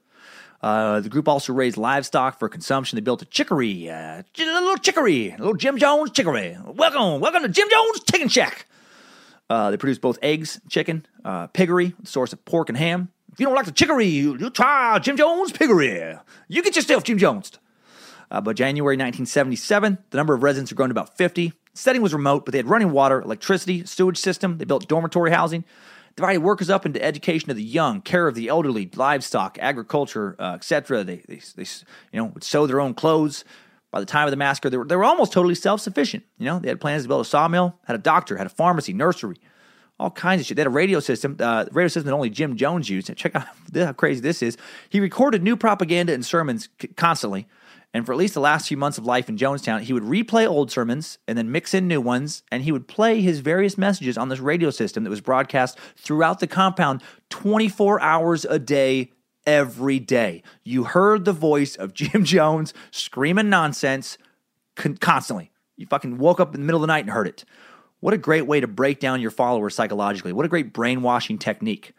Uh, the group also raised livestock for consumption. They built a chicory, uh, a little chicory, a little Jim Jones chicory. Welcome, welcome to Jim Jones Chicken Shack. Uh, they produce both eggs, chicken, uh, piggery, source of pork and ham. If you don't like the chicory, you, you try Jim Jones piggery. You get yourself Jim Jones. Uh, by January 1977, the number of residents had grown to about 50. The setting was remote, but they had running water, electricity, sewage system. They built dormitory housing divided workers up into education of the young, care of the elderly, livestock, agriculture, uh, etc. They, they, they, you know, would sew their own clothes. By the time of the massacre, they were, they were almost totally self sufficient. You know, they had plans to build a sawmill, had a doctor, had a pharmacy, nursery, all kinds of shit. They had a radio system, uh, radio system that only Jim Jones used. Check out how crazy this is. He recorded new propaganda and sermons constantly. And for at least the last few months of life in Jonestown, he would replay old sermons and then mix in new ones. And he would play his various messages on this radio system that was broadcast throughout the compound 24 hours a day, every day. You heard the voice of Jim Jones screaming nonsense con- constantly. You fucking woke up in the middle of the night and heard it. What a great way to break down your followers psychologically. What a great brainwashing technique.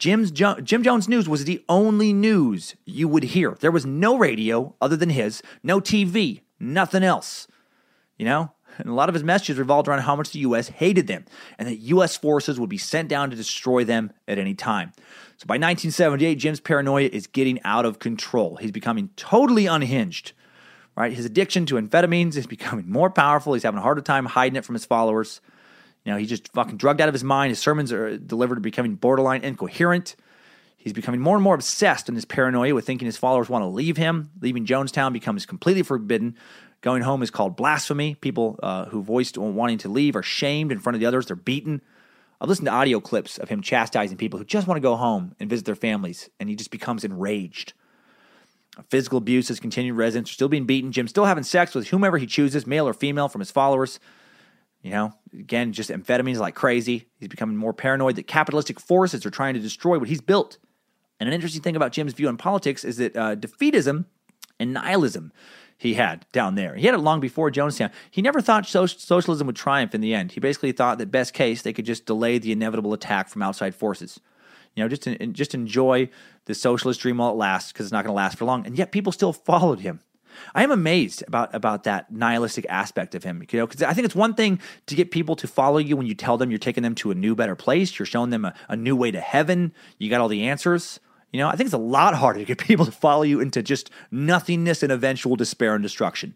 Jim's jo- Jim Jones News was the only news you would hear. There was no radio other than his, no TV, nothing else. You know? And a lot of his messages revolved around how much the U.S. hated them and that U.S. forces would be sent down to destroy them at any time. So by 1978, Jim's paranoia is getting out of control. He's becoming totally unhinged. Right? His addiction to amphetamines is becoming more powerful. He's having a harder time hiding it from his followers. You know, he's just fucking drugged out of his mind. His sermons are delivered becoming borderline incoherent. He's becoming more and more obsessed in his paranoia with thinking his followers want to leave him. Leaving Jonestown becomes completely forbidden. Going home is called blasphemy. People uh, who voiced wanting to leave are shamed in front of the others. They're beaten. I've listened to audio clips of him chastising people who just want to go home and visit their families, and he just becomes enraged. Physical abuse has continued. Residents are still being beaten. Jim's still having sex with whomever he chooses, male or female, from his followers. You know, again, just amphetamines like crazy. He's becoming more paranoid that capitalistic forces are trying to destroy what he's built. And an interesting thing about Jim's view on politics is that uh, defeatism and nihilism he had down there. He had it long before Jonestown. He never thought so- socialism would triumph in the end. He basically thought that best case they could just delay the inevitable attack from outside forces. You know, just just enjoy the socialist dream while it lasts because it's not going to last for long. And yet people still followed him. I am amazed about about that nihilistic aspect of him. You know, because I think it's one thing to get people to follow you when you tell them you're taking them to a new, better place. You're showing them a, a new way to heaven. You got all the answers. You know, I think it's a lot harder to get people to follow you into just nothingness and eventual despair and destruction.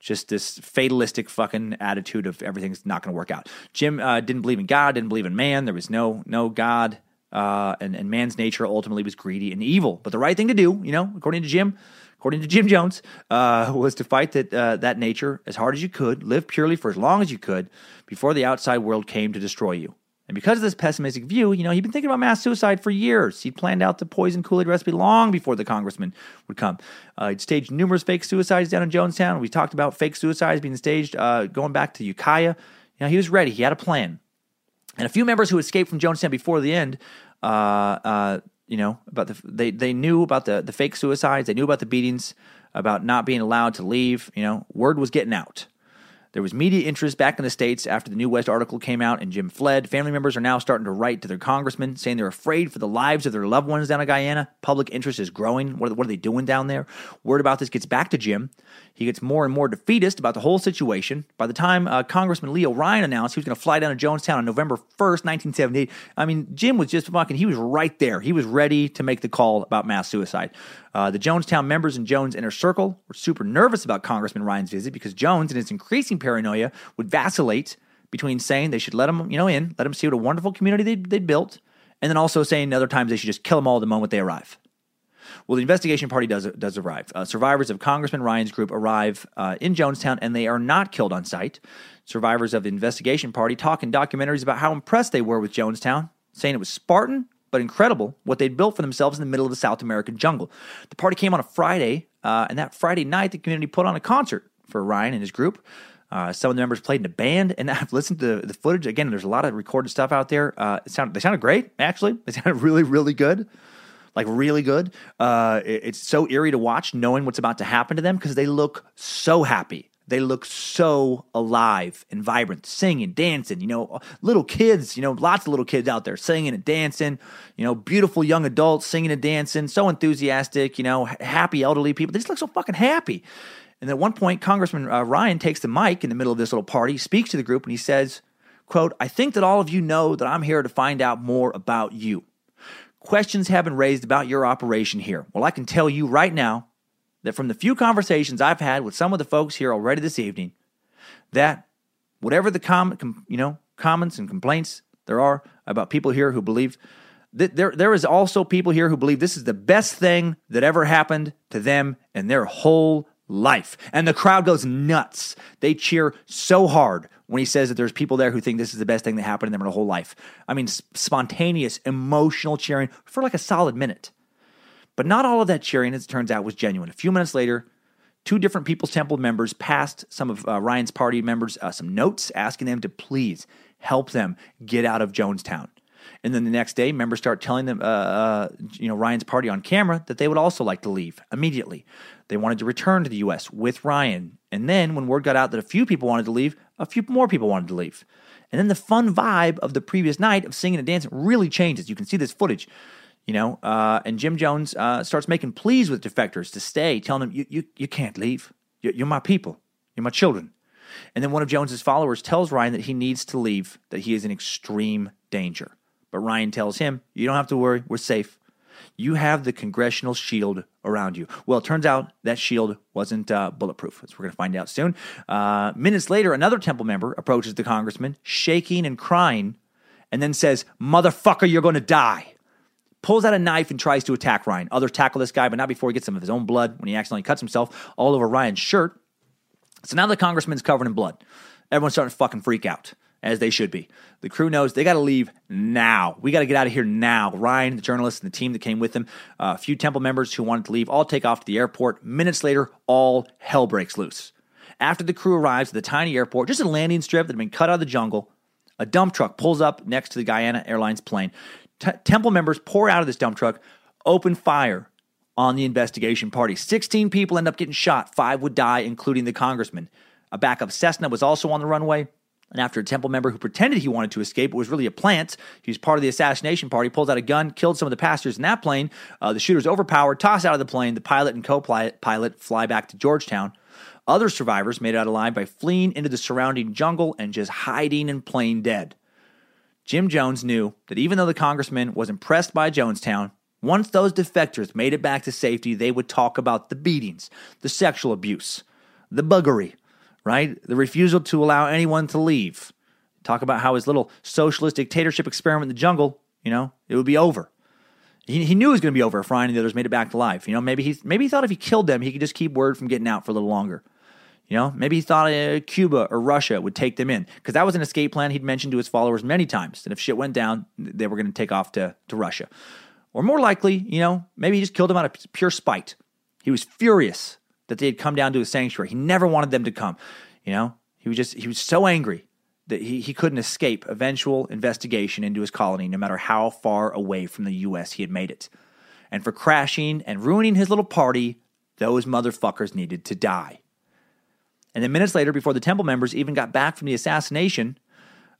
Just this fatalistic fucking attitude of everything's not going to work out. Jim uh, didn't believe in God, didn't believe in man. There was no no God, uh, and and man's nature ultimately was greedy and evil. But the right thing to do, you know, according to Jim, according to Jim Jones, uh, was to fight that uh, that nature as hard as you could, live purely for as long as you could, before the outside world came to destroy you. And because of this pessimistic view, you know, he'd been thinking about mass suicide for years. He'd planned out the poison Kool Aid recipe long before the congressman would come. Uh, he'd staged numerous fake suicides down in Jonestown. We talked about fake suicides being staged uh, going back to Ukiah. You know, he was ready. He had a plan. And a few members who escaped from Jonestown before the end, uh, uh you know, about the they they knew about the the fake suicides. They knew about the beatings, about not being allowed to leave. You know, word was getting out. There was media interest back in the States after the New West article came out and Jim fled. Family members are now starting to write to their congressman saying they're afraid for the lives of their loved ones down in Guyana. Public interest is growing. What are, what are they doing down there? Word about this gets back to Jim. He gets more and more defeatist about the whole situation. By the time uh, Congressman Leo Ryan announced he was going to fly down to Jonestown on November 1st, 1978, I mean, Jim was just fucking, he was right there. He was ready to make the call about mass suicide. Uh, the Jonestown members in Jones' inner circle were super nervous about Congressman Ryan's visit because Jones, in his increasing paranoia, would vacillate between saying they should let him, you know, in, let him see what a wonderful community they'd, they'd built, and then also saying other times they should just kill them all the moment they arrive. Well, the investigation party does does arrive. Uh, survivors of Congressman Ryan's group arrive uh, in Jonestown, and they are not killed on site. Survivors of the investigation party talk in documentaries about how impressed they were with Jonestown, saying it was Spartan but incredible what they'd built for themselves in the middle of the South American jungle. The party came on a Friday, uh, and that Friday night, the community put on a concert for Ryan and his group. Uh, some of the members played in a band, and I've listened to the footage again. There's a lot of recorded stuff out there. Uh, it sounded, they sounded great, actually. They sounded really, really good like really good. Uh, it, it's so eerie to watch, knowing what's about to happen to them because they look so happy. They look so alive and vibrant, singing, dancing. You know, little kids. You know, lots of little kids out there singing and dancing. You know, beautiful young adults singing and dancing, so enthusiastic. You know, happy elderly people. They just look so fucking happy. And at one point, Congressman uh, Ryan takes the mic in the middle of this little party, speaks to the group, and he says, "quote I think that all of you know that I'm here to find out more about you." Questions have been raised about your operation here. Well, I can tell you right now that from the few conversations I've had with some of the folks here already this evening, that whatever the com- you know comments and complaints there are about people here who believe that there there is also people here who believe this is the best thing that ever happened to them in their whole life. And the crowd goes nuts. They cheer so hard when he says that there's people there who think this is the best thing that happened to them in their whole life. I mean, spontaneous, emotional cheering for like a solid minute. But not all of that cheering, as it turns out, was genuine. A few minutes later, two different People's Temple members passed some of uh, Ryan's party members uh, some notes asking them to please help them get out of Jonestown. And then the next day, members start telling them, uh, uh, you know, Ryan's party on camera that they would also like to leave immediately. They wanted to return to the U.S. with Ryan. And then when word got out that a few people wanted to leave, a few more people wanted to leave. And then the fun vibe of the previous night of singing and dancing really changes. You can see this footage, you know. Uh, and Jim Jones uh, starts making pleas with defectors to stay, telling them, "You, you, you can't leave. You're, you're my people. You're my children." And then one of Jones's followers tells Ryan that he needs to leave, that he is in extreme danger. But Ryan tells him, You don't have to worry, we're safe. You have the congressional shield around you. Well, it turns out that shield wasn't uh, bulletproof, as we're going to find out soon. Uh, minutes later, another Temple member approaches the congressman, shaking and crying, and then says, Motherfucker, you're going to die. Pulls out a knife and tries to attack Ryan. Others tackle this guy, but not before he gets some of his own blood when he accidentally cuts himself all over Ryan's shirt. So now the congressman's covered in blood. Everyone's starting to fucking freak out as they should be. The crew knows they got to leave now. We got to get out of here now. Ryan, the journalist, and the team that came with him, uh, a few Temple members who wanted to leave, all take off to the airport. Minutes later, all hell breaks loose. After the crew arrives at the tiny airport, just a landing strip that had been cut out of the jungle, a dump truck pulls up next to the Guyana Airlines plane. T- Temple members pour out of this dump truck, open fire on the investigation party. 16 people end up getting shot, five would die, including the congressman. A backup Cessna was also on the runway. And after a temple member who pretended he wanted to escape, it was really a plant. He was part of the assassination party, pulls out a gun, killed some of the passengers in that plane. Uh, the shooter's overpowered, tossed out of the plane. The pilot and co pilot fly back to Georgetown. Other survivors made it out alive by fleeing into the surrounding jungle and just hiding in plain dead. Jim Jones knew that even though the congressman was impressed by Jonestown, once those defectors made it back to safety, they would talk about the beatings, the sexual abuse, the buggery, right? The refusal to allow anyone to leave. Talk about how his little socialist dictatorship experiment in the jungle, you know, it would be over. He, he knew it was going to be over if Ryan and the others made it back to life. You know, maybe he maybe he thought if he killed them, he could just keep word from getting out for a little longer. You know, maybe he thought uh, Cuba or Russia would take them in because that was an escape plan he'd mentioned to his followers many times. That if shit went down, they were going to take off to, to Russia. Or more likely, you know, maybe he just killed them out of pure spite. He was furious that they had come down to his sanctuary. He never wanted them to come. You know, he was just, he was so angry that he, he couldn't escape eventual investigation into his colony, no matter how far away from the U.S. he had made it. And for crashing and ruining his little party, those motherfuckers needed to die. And then minutes later, before the temple members even got back from the assassination,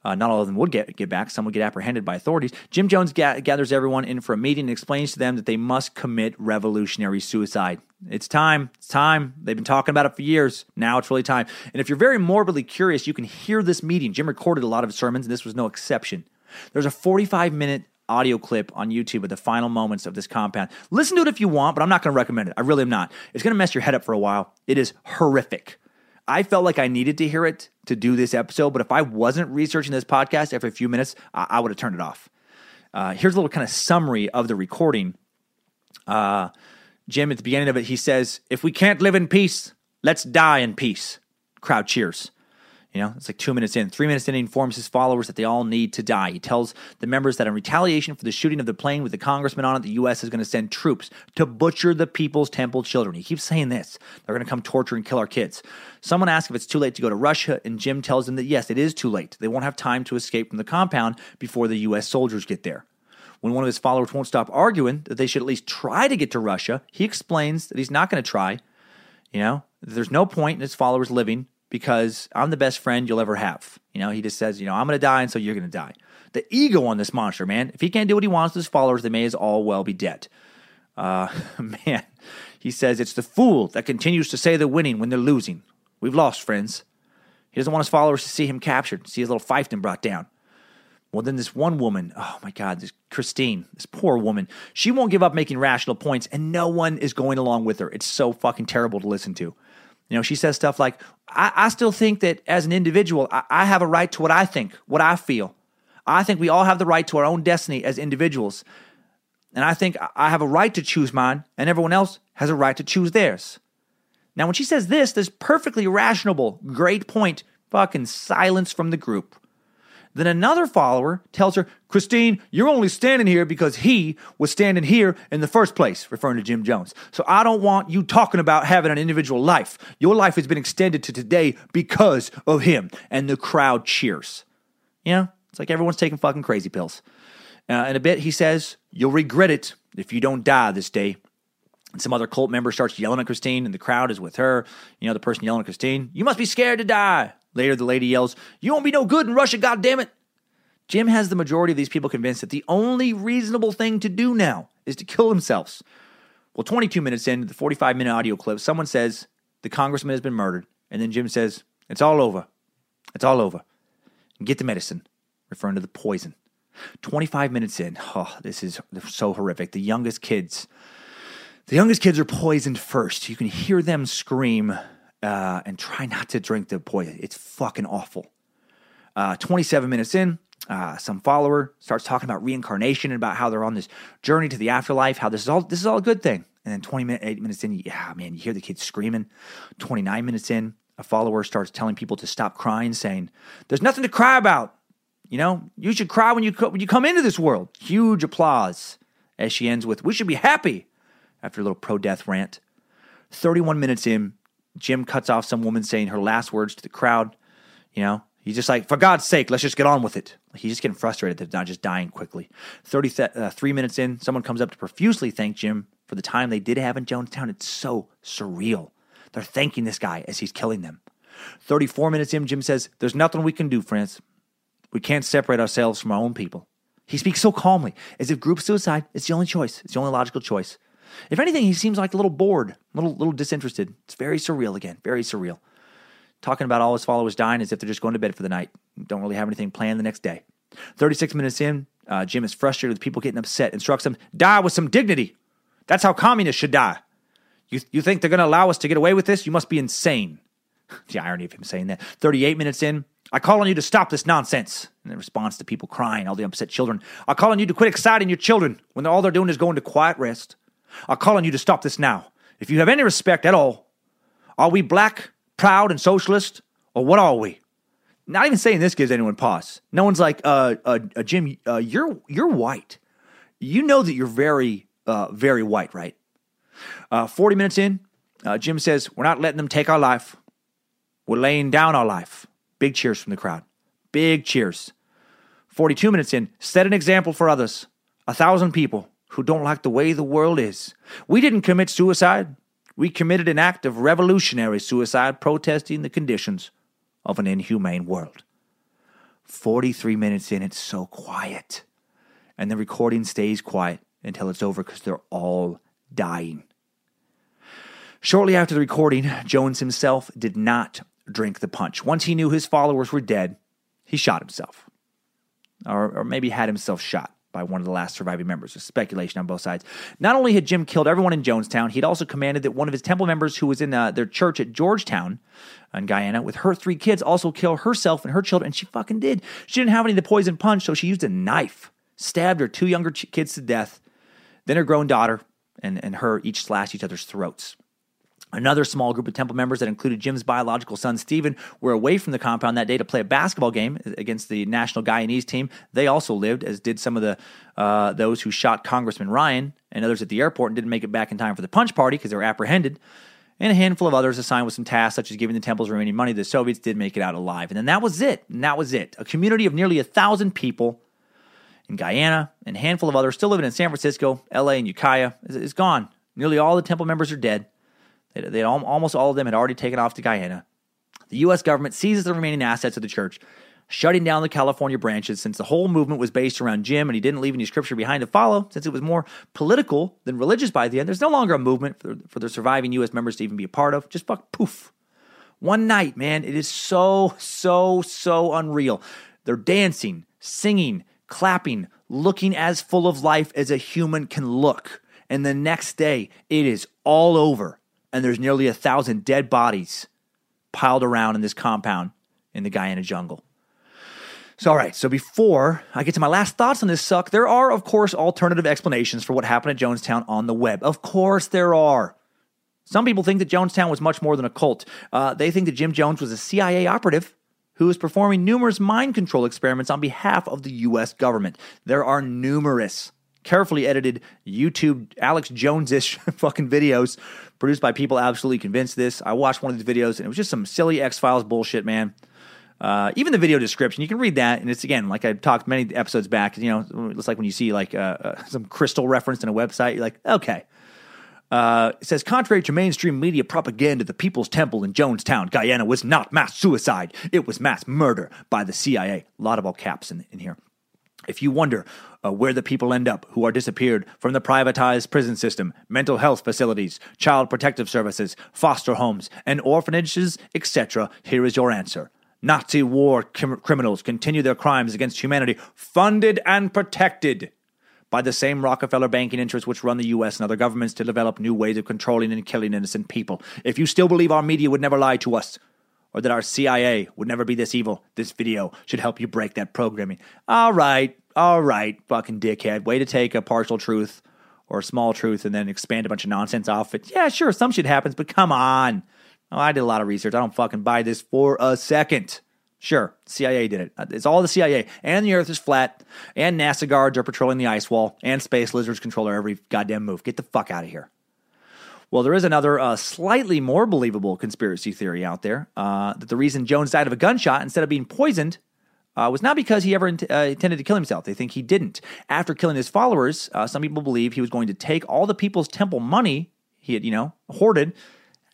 uh, not all of them would get, get back. Some would get apprehended by authorities. Jim Jones ga- gathers everyone in for a meeting and explains to them that they must commit revolutionary suicide. It's time. It's time. They've been talking about it for years. Now it's really time. And if you're very morbidly curious, you can hear this meeting. Jim recorded a lot of sermons, and this was no exception. There's a 45 minute audio clip on YouTube of the final moments of this compound. Listen to it if you want, but I'm not going to recommend it. I really am not. It's going to mess your head up for a while. It is horrific. I felt like I needed to hear it to do this episode, but if I wasn't researching this podcast after a few minutes, I, I would have turned it off. Uh, here's a little kind of summary of the recording. Uh, Jim, at the beginning of it, he says, If we can't live in peace, let's die in peace. Crowd cheers. You know, it's like two minutes in. Three minutes in, he informs his followers that they all need to die. He tells the members that in retaliation for the shooting of the plane with the congressman on it, the U.S. is going to send troops to butcher the people's temple children. He keeps saying this. They're going to come torture and kill our kids. Someone asks if it's too late to go to Russia, and Jim tells them that yes, it is too late. They won't have time to escape from the compound before the U.S. soldiers get there. When one of his followers won't stop arguing that they should at least try to get to Russia, he explains that he's not going to try. You know, there's no point in his followers living because I'm the best friend you'll ever have. You know, he just says, you know, I'm going to die, and so you're going to die. The ego on this monster, man. If he can't do what he wants to his followers, they may as all well be dead. Uh, man, he says it's the fool that continues to say they're winning when they're losing. We've lost, friends. He doesn't want his followers to see him captured, see his little fiefdom brought down. Well, then this one woman, oh my God, this Christine, this poor woman, she won't give up making rational points, and no one is going along with her. It's so fucking terrible to listen to. You know, she says stuff like, I, I still think that as an individual, I, I have a right to what I think, what I feel. I think we all have the right to our own destiny as individuals. And I think I have a right to choose mine, and everyone else has a right to choose theirs. Now, when she says this, this perfectly rational, great point, fucking silence from the group. Then another follower tells her, Christine, you're only standing here because he was standing here in the first place, referring to Jim Jones. So I don't want you talking about having an individual life. Your life has been extended to today because of him. And the crowd cheers. You know, it's like everyone's taking fucking crazy pills. Uh, in a bit, he says, You'll regret it if you don't die this day. And some other cult member starts yelling at Christine, and the crowd is with her. You know, the person yelling at Christine, You must be scared to die. Later, the lady yells, You won't be no good in Russia, goddammit. Jim has the majority of these people convinced that the only reasonable thing to do now is to kill themselves. Well, 22 minutes into the 45 minute audio clip, someone says the congressman has been murdered. And then Jim says, It's all over. It's all over. Get the medicine, referring to the poison. 25 minutes in, oh, this is so horrific. The youngest kids, the youngest kids are poisoned first. You can hear them scream uh, and try not to drink the poison. It's fucking awful. Uh, 27 minutes in, uh, some follower starts talking about reincarnation and about how they're on this journey to the afterlife, how this is all this is all a good thing. And then 20 minutes, eight minutes in, yeah, man, you hear the kids screaming. 29 minutes in, a follower starts telling people to stop crying, saying, "There's nothing to cry about. You know, you should cry when you co- when you come into this world." Huge applause as she ends with, "We should be happy." After a little pro-death rant. 31 minutes in, Jim cuts off some woman saying her last words to the crowd. You know, he's just like, for God's sake, let's just get on with it. He's just getting frustrated that not just dying quickly. 33 uh, minutes in, someone comes up to profusely thank Jim for the time they did have in Jonestown. It's so surreal. They're thanking this guy as he's killing them. 34 minutes in, Jim says, There's nothing we can do, friends. We can't separate ourselves from our own people. He speaks so calmly, as if group suicide is the only choice. It's the only logical choice. If anything, he seems like a little bored, a little, little disinterested. It's very surreal again, very surreal. Talking about all his followers dying as if they're just going to bed for the night. Don't really have anything planned the next day. 36 minutes in, uh, Jim is frustrated with people getting upset, instructs them, die with some dignity. That's how communists should die. You, you think they're going to allow us to get away with this? You must be insane. the irony of him saying that. 38 minutes in, I call on you to stop this nonsense. In response to people crying, all the upset children, I call on you to quit exciting your children when all they're doing is going to quiet rest. I call on you to stop this now. If you have any respect at all, are we black, proud, and socialist, or what are we? Not even saying this gives anyone pause. No one's like, uh, uh, uh Jim, uh, you're you're white. You know that you're very, uh, very white, right? Uh, Forty minutes in, uh, Jim says, "We're not letting them take our life. We're laying down our life." Big cheers from the crowd. Big cheers. Forty-two minutes in, set an example for others. A thousand people who don't like the way the world is. We didn't commit suicide. We committed an act of revolutionary suicide protesting the conditions of an inhumane world. 43 minutes in, it's so quiet. And the recording stays quiet until it's over because they're all dying. Shortly after the recording, Jones himself did not drink the punch. Once he knew his followers were dead, he shot himself. Or, or maybe had himself shot by one of the last surviving members. There's speculation on both sides. Not only had Jim killed everyone in Jonestown, he'd also commanded that one of his temple members who was in uh, their church at Georgetown in Guyana with her three kids also kill herself and her children, and she fucking did. She didn't have any of the poison punch, so she used a knife, stabbed her two younger ch- kids to death, then her grown daughter and, and her each slashed each other's throats. Another small group of temple members that included Jim's biological son, Stephen, were away from the compound that day to play a basketball game against the national Guyanese team. They also lived, as did some of the uh, those who shot Congressman Ryan and others at the airport and didn't make it back in time for the punch party because they were apprehended. And a handful of others assigned with some tasks, such as giving the temples remaining money. The Soviets did make it out alive. And then that was it. And that was it. A community of nearly a thousand people in Guyana and a handful of others still living in San Francisco, LA, and Ukiah is, is gone. Nearly all the temple members are dead. They, they almost all of them had already taken off to Guyana. The U.S. government seizes the remaining assets of the church, shutting down the California branches since the whole movement was based around Jim and he didn't leave any scripture behind to follow, since it was more political than religious by the end. There's no longer a movement for, for the surviving U.S. members to even be a part of. Just fuck poof. One night, man, it is so, so, so unreal. They're dancing, singing, clapping, looking as full of life as a human can look. And the next day, it is all over and there's nearly a thousand dead bodies piled around in this compound in the Guyana jungle. So, all right, so before I get to my last thoughts on this suck, there are, of course, alternative explanations for what happened at Jonestown on the web. Of course, there are. Some people think that Jonestown was much more than a cult. Uh, they think that Jim Jones was a CIA operative who was performing numerous mind control experiments on behalf of the U.S. government. There are numerous carefully edited YouTube Alex Jones ish fucking videos produced by people absolutely convinced this. I watched one of these videos and it was just some silly X Files bullshit, man. Uh, even the video description, you can read that, and it's again like I talked many episodes back. You know, it's like when you see like uh, uh, some crystal reference in a website, you're like, okay. Uh, it says, contrary to mainstream media propaganda, the People's Temple in Jonestown, Guyana, was not mass suicide. It was mass murder by the CIA. A lot of all caps in, in here. If you wonder uh, where the people end up who are disappeared from the privatized prison system, mental health facilities, child protective services, foster homes, and orphanages, etc., here is your answer. Nazi war kim- criminals continue their crimes against humanity, funded and protected by the same Rockefeller banking interests which run the US and other governments to develop new ways of controlling and killing innocent people. If you still believe our media would never lie to us, or that our CIA would never be this evil, this video should help you break that programming. All right, all right, fucking dickhead. Way to take a partial truth or a small truth and then expand a bunch of nonsense off it. Yeah, sure, some shit happens, but come on. Oh, I did a lot of research. I don't fucking buy this for a second. Sure, CIA did it. It's all the CIA. And the Earth is flat. And NASA guards are patrolling the ice wall. And space lizards control every goddamn move. Get the fuck out of here. Well, there is another uh, slightly more believable conspiracy theory out there uh, that the reason Jones died of a gunshot instead of being poisoned uh, was not because he ever uh, intended to kill himself. They think he didn't. After killing his followers, uh, some people believe he was going to take all the people's temple money he had, you know, hoarded, and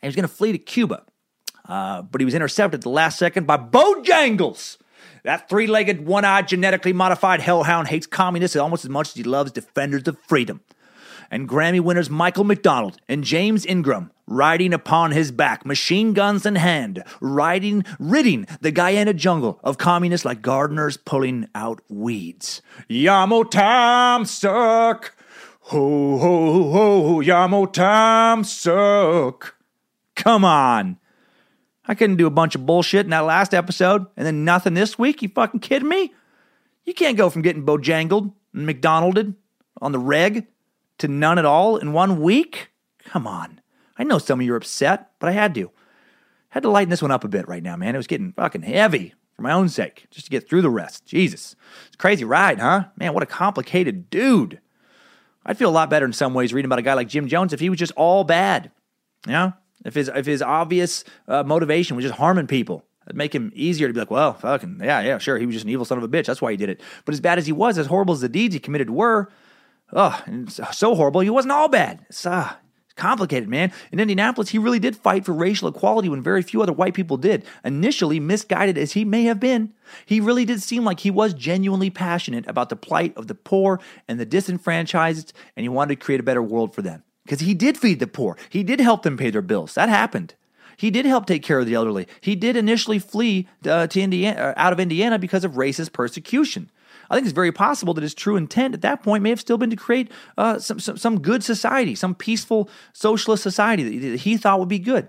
he was going to flee to Cuba. Uh, but he was intercepted at the last second by Bojangles. That three legged, one eyed, genetically modified hellhound hates communists almost as much as he loves defenders of freedom. And Grammy winners Michael McDonald and James Ingram riding upon his back, machine guns in hand, riding, ridding the Guyana jungle of communists like gardeners pulling out weeds. Yamo time suck. Ho, ho, ho, Yamo time suck. Come on. I couldn't do a bunch of bullshit in that last episode and then nothing this week. You fucking kidding me? You can't go from getting bojangled and McDonalded on the reg to none at all in one week. Come on. I know some of you are upset, but I had to. Had to lighten this one up a bit right now, man. It was getting fucking heavy for my own sake, just to get through the rest. Jesus. It's a crazy ride, huh? Man, what a complicated dude. I'd feel a lot better in some ways reading about a guy like Jim Jones if he was just all bad. You know? If his if his obvious uh, motivation was just harming people, it'd make him easier to be like, well, fucking yeah, yeah, sure, he was just an evil son of a bitch. That's why he did it. But as bad as he was, as horrible as the deeds he committed were, oh, so horrible, he wasn't all bad. It's uh, complicated, man. In Indianapolis, he really did fight for racial equality when very few other white people did. Initially, misguided as he may have been, he really did seem like he was genuinely passionate about the plight of the poor and the disenfranchised, and he wanted to create a better world for them because he did feed the poor. He did help them pay their bills. That happened. He did help take care of the elderly. He did initially flee uh, to Indiana, uh, out of Indiana because of racist persecution. I think it's very possible that his true intent at that point may have still been to create uh, some, some, some good society, some peaceful socialist society that he thought would be good.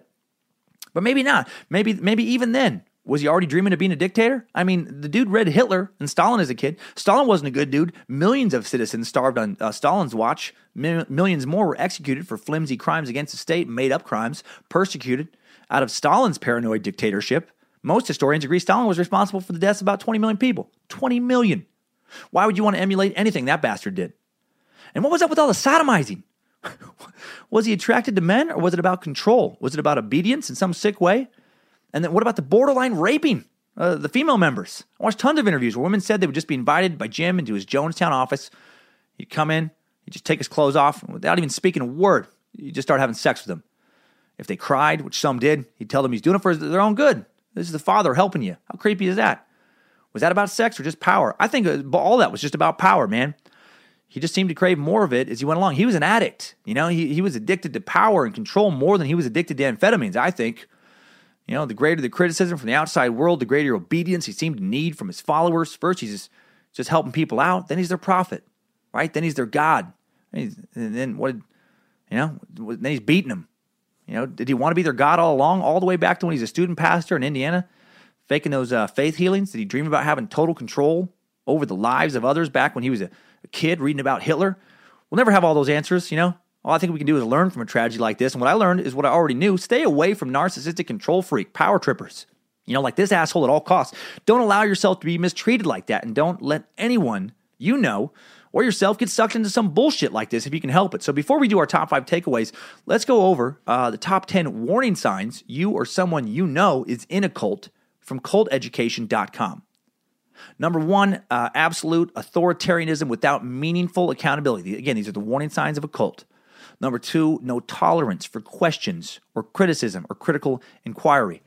But maybe not. Maybe maybe even then was he already dreaming of being a dictator? I mean, the dude read Hitler and Stalin as a kid. Stalin wasn't a good dude. Millions of citizens starved on uh, Stalin's watch. millions more were executed for flimsy crimes against the state, made up crimes, persecuted. Out of Stalin's paranoid dictatorship, most historians agree Stalin was responsible for the deaths of about 20 million people. 20 million. Why would you want to emulate anything that bastard did? And what was up with all the sodomizing? was he attracted to men or was it about control? Was it about obedience in some sick way? And then what about the borderline raping uh, the female members? I watched tons of interviews where women said they would just be invited by Jim into his Jonestown office. He'd come in, he'd just take his clothes off and without even speaking a word. He'd just start having sex with them. If they cried, which some did, he'd tell them he's doing it for their own good. This is the father helping you. How creepy is that? Was that about sex or just power? I think all that was just about power, man. He just seemed to crave more of it as he went along. He was an addict. You know, he, he was addicted to power and control more than he was addicted to amphetamines, I think. You know, the greater the criticism from the outside world, the greater obedience he seemed to need from his followers. First, he's just, just helping people out. Then he's their prophet, right? Then he's their God. And, then what? You know, then he's beating them. You know, did he want to be their God all along, all the way back to when he's a student pastor in Indiana, faking those uh, faith healings? Did he dream about having total control over the lives of others back when he was a, a kid reading about Hitler? We'll never have all those answers, you know. All I think we can do is learn from a tragedy like this. And what I learned is what I already knew stay away from narcissistic control freak, power trippers. You know, like this asshole at all costs. Don't allow yourself to be mistreated like that. And don't let anyone you know or yourself get sucked into some bullshit like this if you can help it. So before we do our top five takeaways, let's go over uh, the top 10 warning signs you or someone you know is in a cult from culteducation.com. Number one, uh, absolute authoritarianism without meaningful accountability. Again, these are the warning signs of a cult. Number two, no tolerance for questions or criticism or critical inquiry.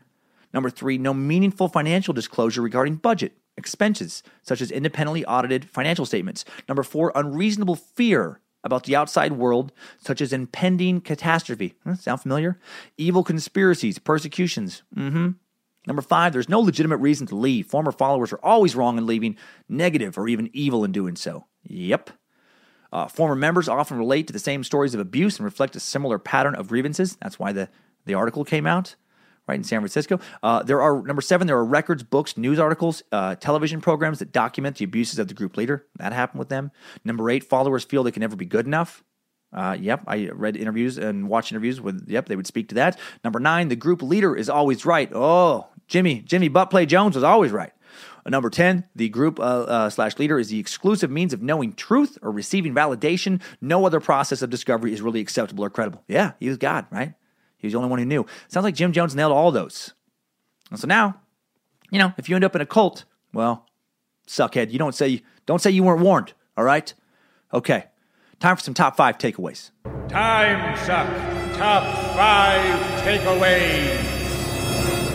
Number three, no meaningful financial disclosure regarding budget, expenses, such as independently audited financial statements. Number four, unreasonable fear about the outside world, such as impending catastrophe. Sound familiar? Evil conspiracies, persecutions. Mm-hmm. Number five, there's no legitimate reason to leave. Former followers are always wrong in leaving, negative or even evil in doing so. Yep. Uh, former members often relate to the same stories of abuse and reflect a similar pattern of grievances. That's why the, the article came out, right, in San Francisco. Uh, there are, number seven, there are records, books, news articles, uh, television programs that document the abuses of the group leader. That happened with them. Number eight, followers feel they can never be good enough. Uh, yep, I read interviews and watched interviews with, yep, they would speak to that. Number nine, the group leader is always right. Oh, Jimmy, Jimmy Buttplay Jones was always right. Number 10, the group uh, uh, slash leader is the exclusive means of knowing truth or receiving validation. No other process of discovery is really acceptable or credible. Yeah, he was God, right? He was the only one who knew. Sounds like Jim Jones nailed all those. And so now, you know, if you end up in a cult, well, suckhead. You don't say don't say you weren't warned. All right. Okay. Time for some top five takeaways. Time suck. Top five takeaways.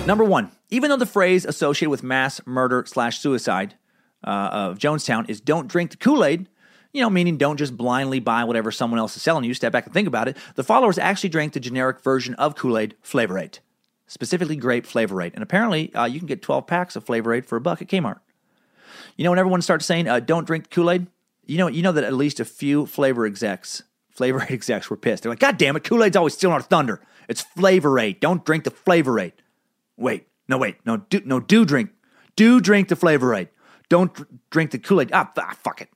Number one, even though the phrase associated with mass murder slash suicide uh, of Jonestown is don't drink the Kool Aid, you know, meaning don't just blindly buy whatever someone else is selling you, step back and think about it, the followers actually drank the generic version of Kool Aid, Flavor Aid, specifically grape Flavor Aid. And apparently, uh, you can get 12 packs of Flavor Aid for a buck at Kmart. You know, when everyone starts saying, uh, don't drink Kool Aid, you know, you know that at least a few flavor execs, Flavor Aid execs were pissed. They're like, God damn it, Kool Aid's always stealing our thunder. It's Flavor Aid. Don't drink the Flavor Aid. Wait, no, wait, no, do, no, do drink, do drink the Flavor Aid. Don't dr- drink the Kool Aid. Ah, ah, fuck it.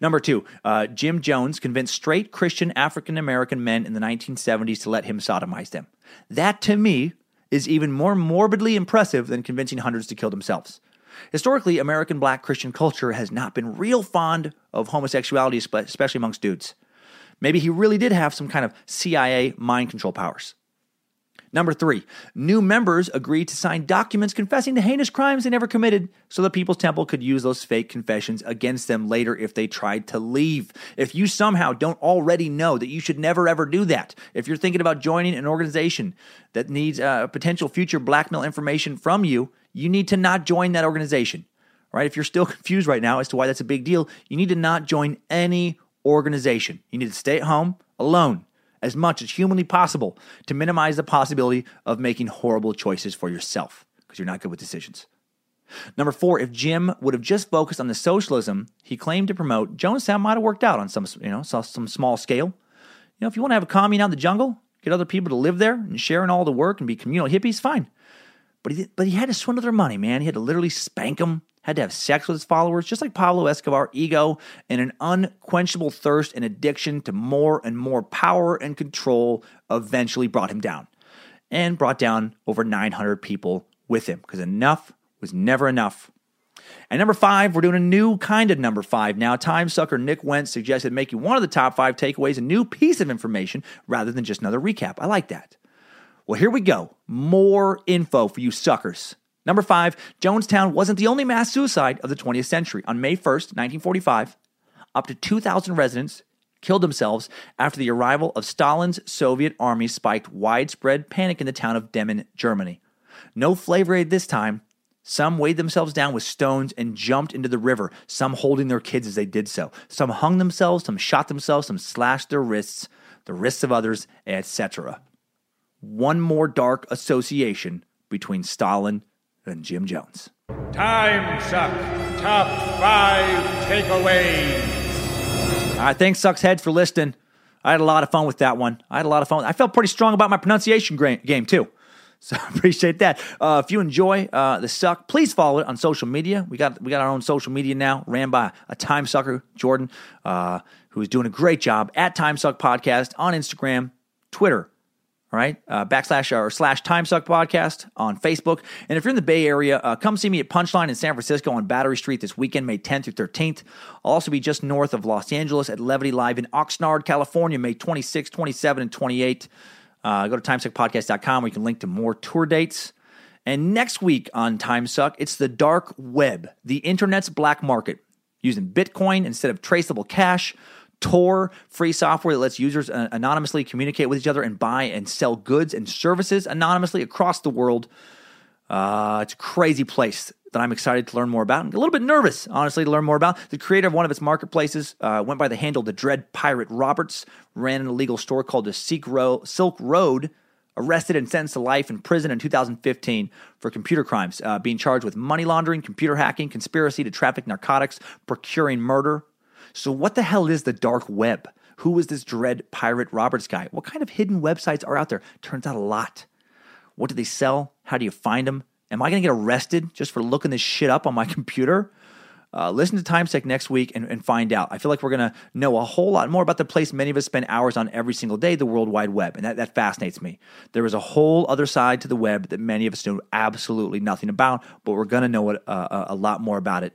Number two, uh, Jim Jones convinced straight Christian African American men in the 1970s to let him sodomize them. That, to me, is even more morbidly impressive than convincing hundreds to kill themselves. Historically, American black Christian culture has not been real fond of homosexuality, especially amongst dudes. Maybe he really did have some kind of CIA mind control powers. Number three, new members agreed to sign documents confessing to heinous crimes they never committed so the People's Temple could use those fake confessions against them later if they tried to leave. If you somehow don't already know that you should never ever do that, if you're thinking about joining an organization that needs uh, potential future blackmail information from you, you need to not join that organization. Right? If you're still confused right now as to why that's a big deal, you need to not join any organization. You need to stay at home alone as much as humanly possible to minimize the possibility of making horrible choices for yourself because you're not good with decisions. Number four, if Jim would have just focused on the socialism he claimed to promote, Jonestown might have worked out on some, you know, some small scale. You know, if you want to have a commune out in the jungle, get other people to live there and share in all the work and be communal hippies, fine. But he, but he had to swindle their money, man. He had to literally spank them had to have sex with his followers, just like Pablo Escobar, ego and an unquenchable thirst and addiction to more and more power and control eventually brought him down and brought down over 900 people with him because enough was never enough. And number five, we're doing a new kind of number five now. Time sucker Nick Wentz suggested making one of the top five takeaways a new piece of information rather than just another recap. I like that. Well, here we go. More info for you suckers. Number five, Jonestown wasn't the only mass suicide of the 20th century. On May 1st, 1945, up to 2,000 residents killed themselves after the arrival of Stalin's Soviet army spiked widespread panic in the town of Demmin, Germany. No flavor aid this time. Some weighed themselves down with stones and jumped into the river, some holding their kids as they did so. Some hung themselves, some shot themselves, some slashed their wrists, the wrists of others, etc. One more dark association between Stalin and Jim Jones. Time Suck Top 5 Takeaways. All right, thanks, Sucks Heads, for listening. I had a lot of fun with that one. I had a lot of fun. I felt pretty strong about my pronunciation game, too. So I appreciate that. Uh, if you enjoy uh, the suck, please follow it on social media. We got we got our own social media now, ran by a time sucker, Jordan, uh, who is doing a great job at Time Suck Podcast on Instagram, Twitter, all right, uh, backslash or slash Timesuck Podcast on Facebook. And if you're in the Bay Area, uh, come see me at Punchline in San Francisco on Battery Street this weekend, May 10th through 13th. I'll also be just north of Los Angeles at Levity Live in Oxnard, California, May 26, 27, and 28. Uh, go to timesuckpodcast.com where you can link to more tour dates. And next week on Timesuck, it's the dark web, the internet's black market, using Bitcoin instead of traceable cash Tor, free software that lets users uh, anonymously communicate with each other and buy and sell goods and services anonymously across the world. Uh, it's a crazy place that I'm excited to learn more about. I'm a little bit nervous, honestly, to learn more about. The creator of one of its marketplaces uh, went by the handle The Dread Pirate Roberts, ran an illegal store called the Silk Road, arrested and sentenced to life in prison in 2015 for computer crimes, uh, being charged with money laundering, computer hacking, conspiracy to traffic narcotics, procuring murder, so, what the hell is the dark web? Who is this dread pirate Roberts guy? What kind of hidden websites are out there? Turns out a lot. What do they sell? How do you find them? Am I going to get arrested just for looking this shit up on my computer? Uh, listen to Timesuck next week and, and, find out. I feel like we're going to know a whole lot more about the place many of us spend hours on every single day, the World Wide Web. And that, that fascinates me. There is a whole other side to the web that many of us know absolutely nothing about, but we're going to know uh, a lot more about it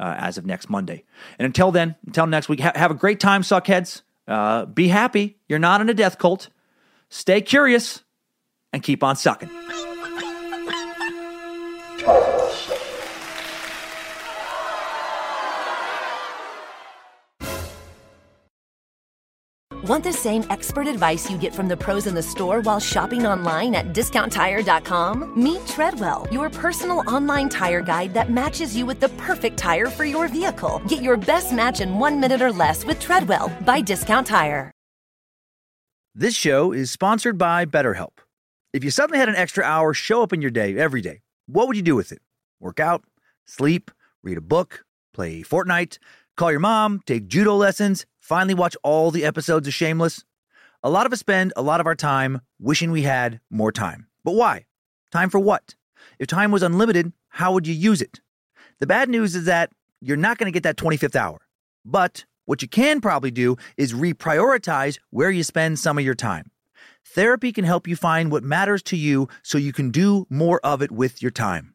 uh, as of next Monday. And until then, until next week, ha- have a great time, suckheads. Uh, be happy. You're not in a death cult. Stay curious and keep on sucking. Want the same expert advice you get from the pros in the store while shopping online at discounttire.com? Meet Treadwell, your personal online tire guide that matches you with the perfect tire for your vehicle. Get your best match in one minute or less with Treadwell by Discount Tire. This show is sponsored by BetterHelp. If you suddenly had an extra hour show up in your day every day, what would you do with it? Work out, sleep, read a book, play Fortnite, call your mom, take judo lessons, finally watch all the episodes of Shameless? A lot of us spend a lot of our time wishing we had more time. But why? Time for what? If time was unlimited, how would you use it? The bad news is that you're not going to get that 25th hour. But what you can probably do is reprioritize where you spend some of your time. Therapy can help you find what matters to you so you can do more of it with your time.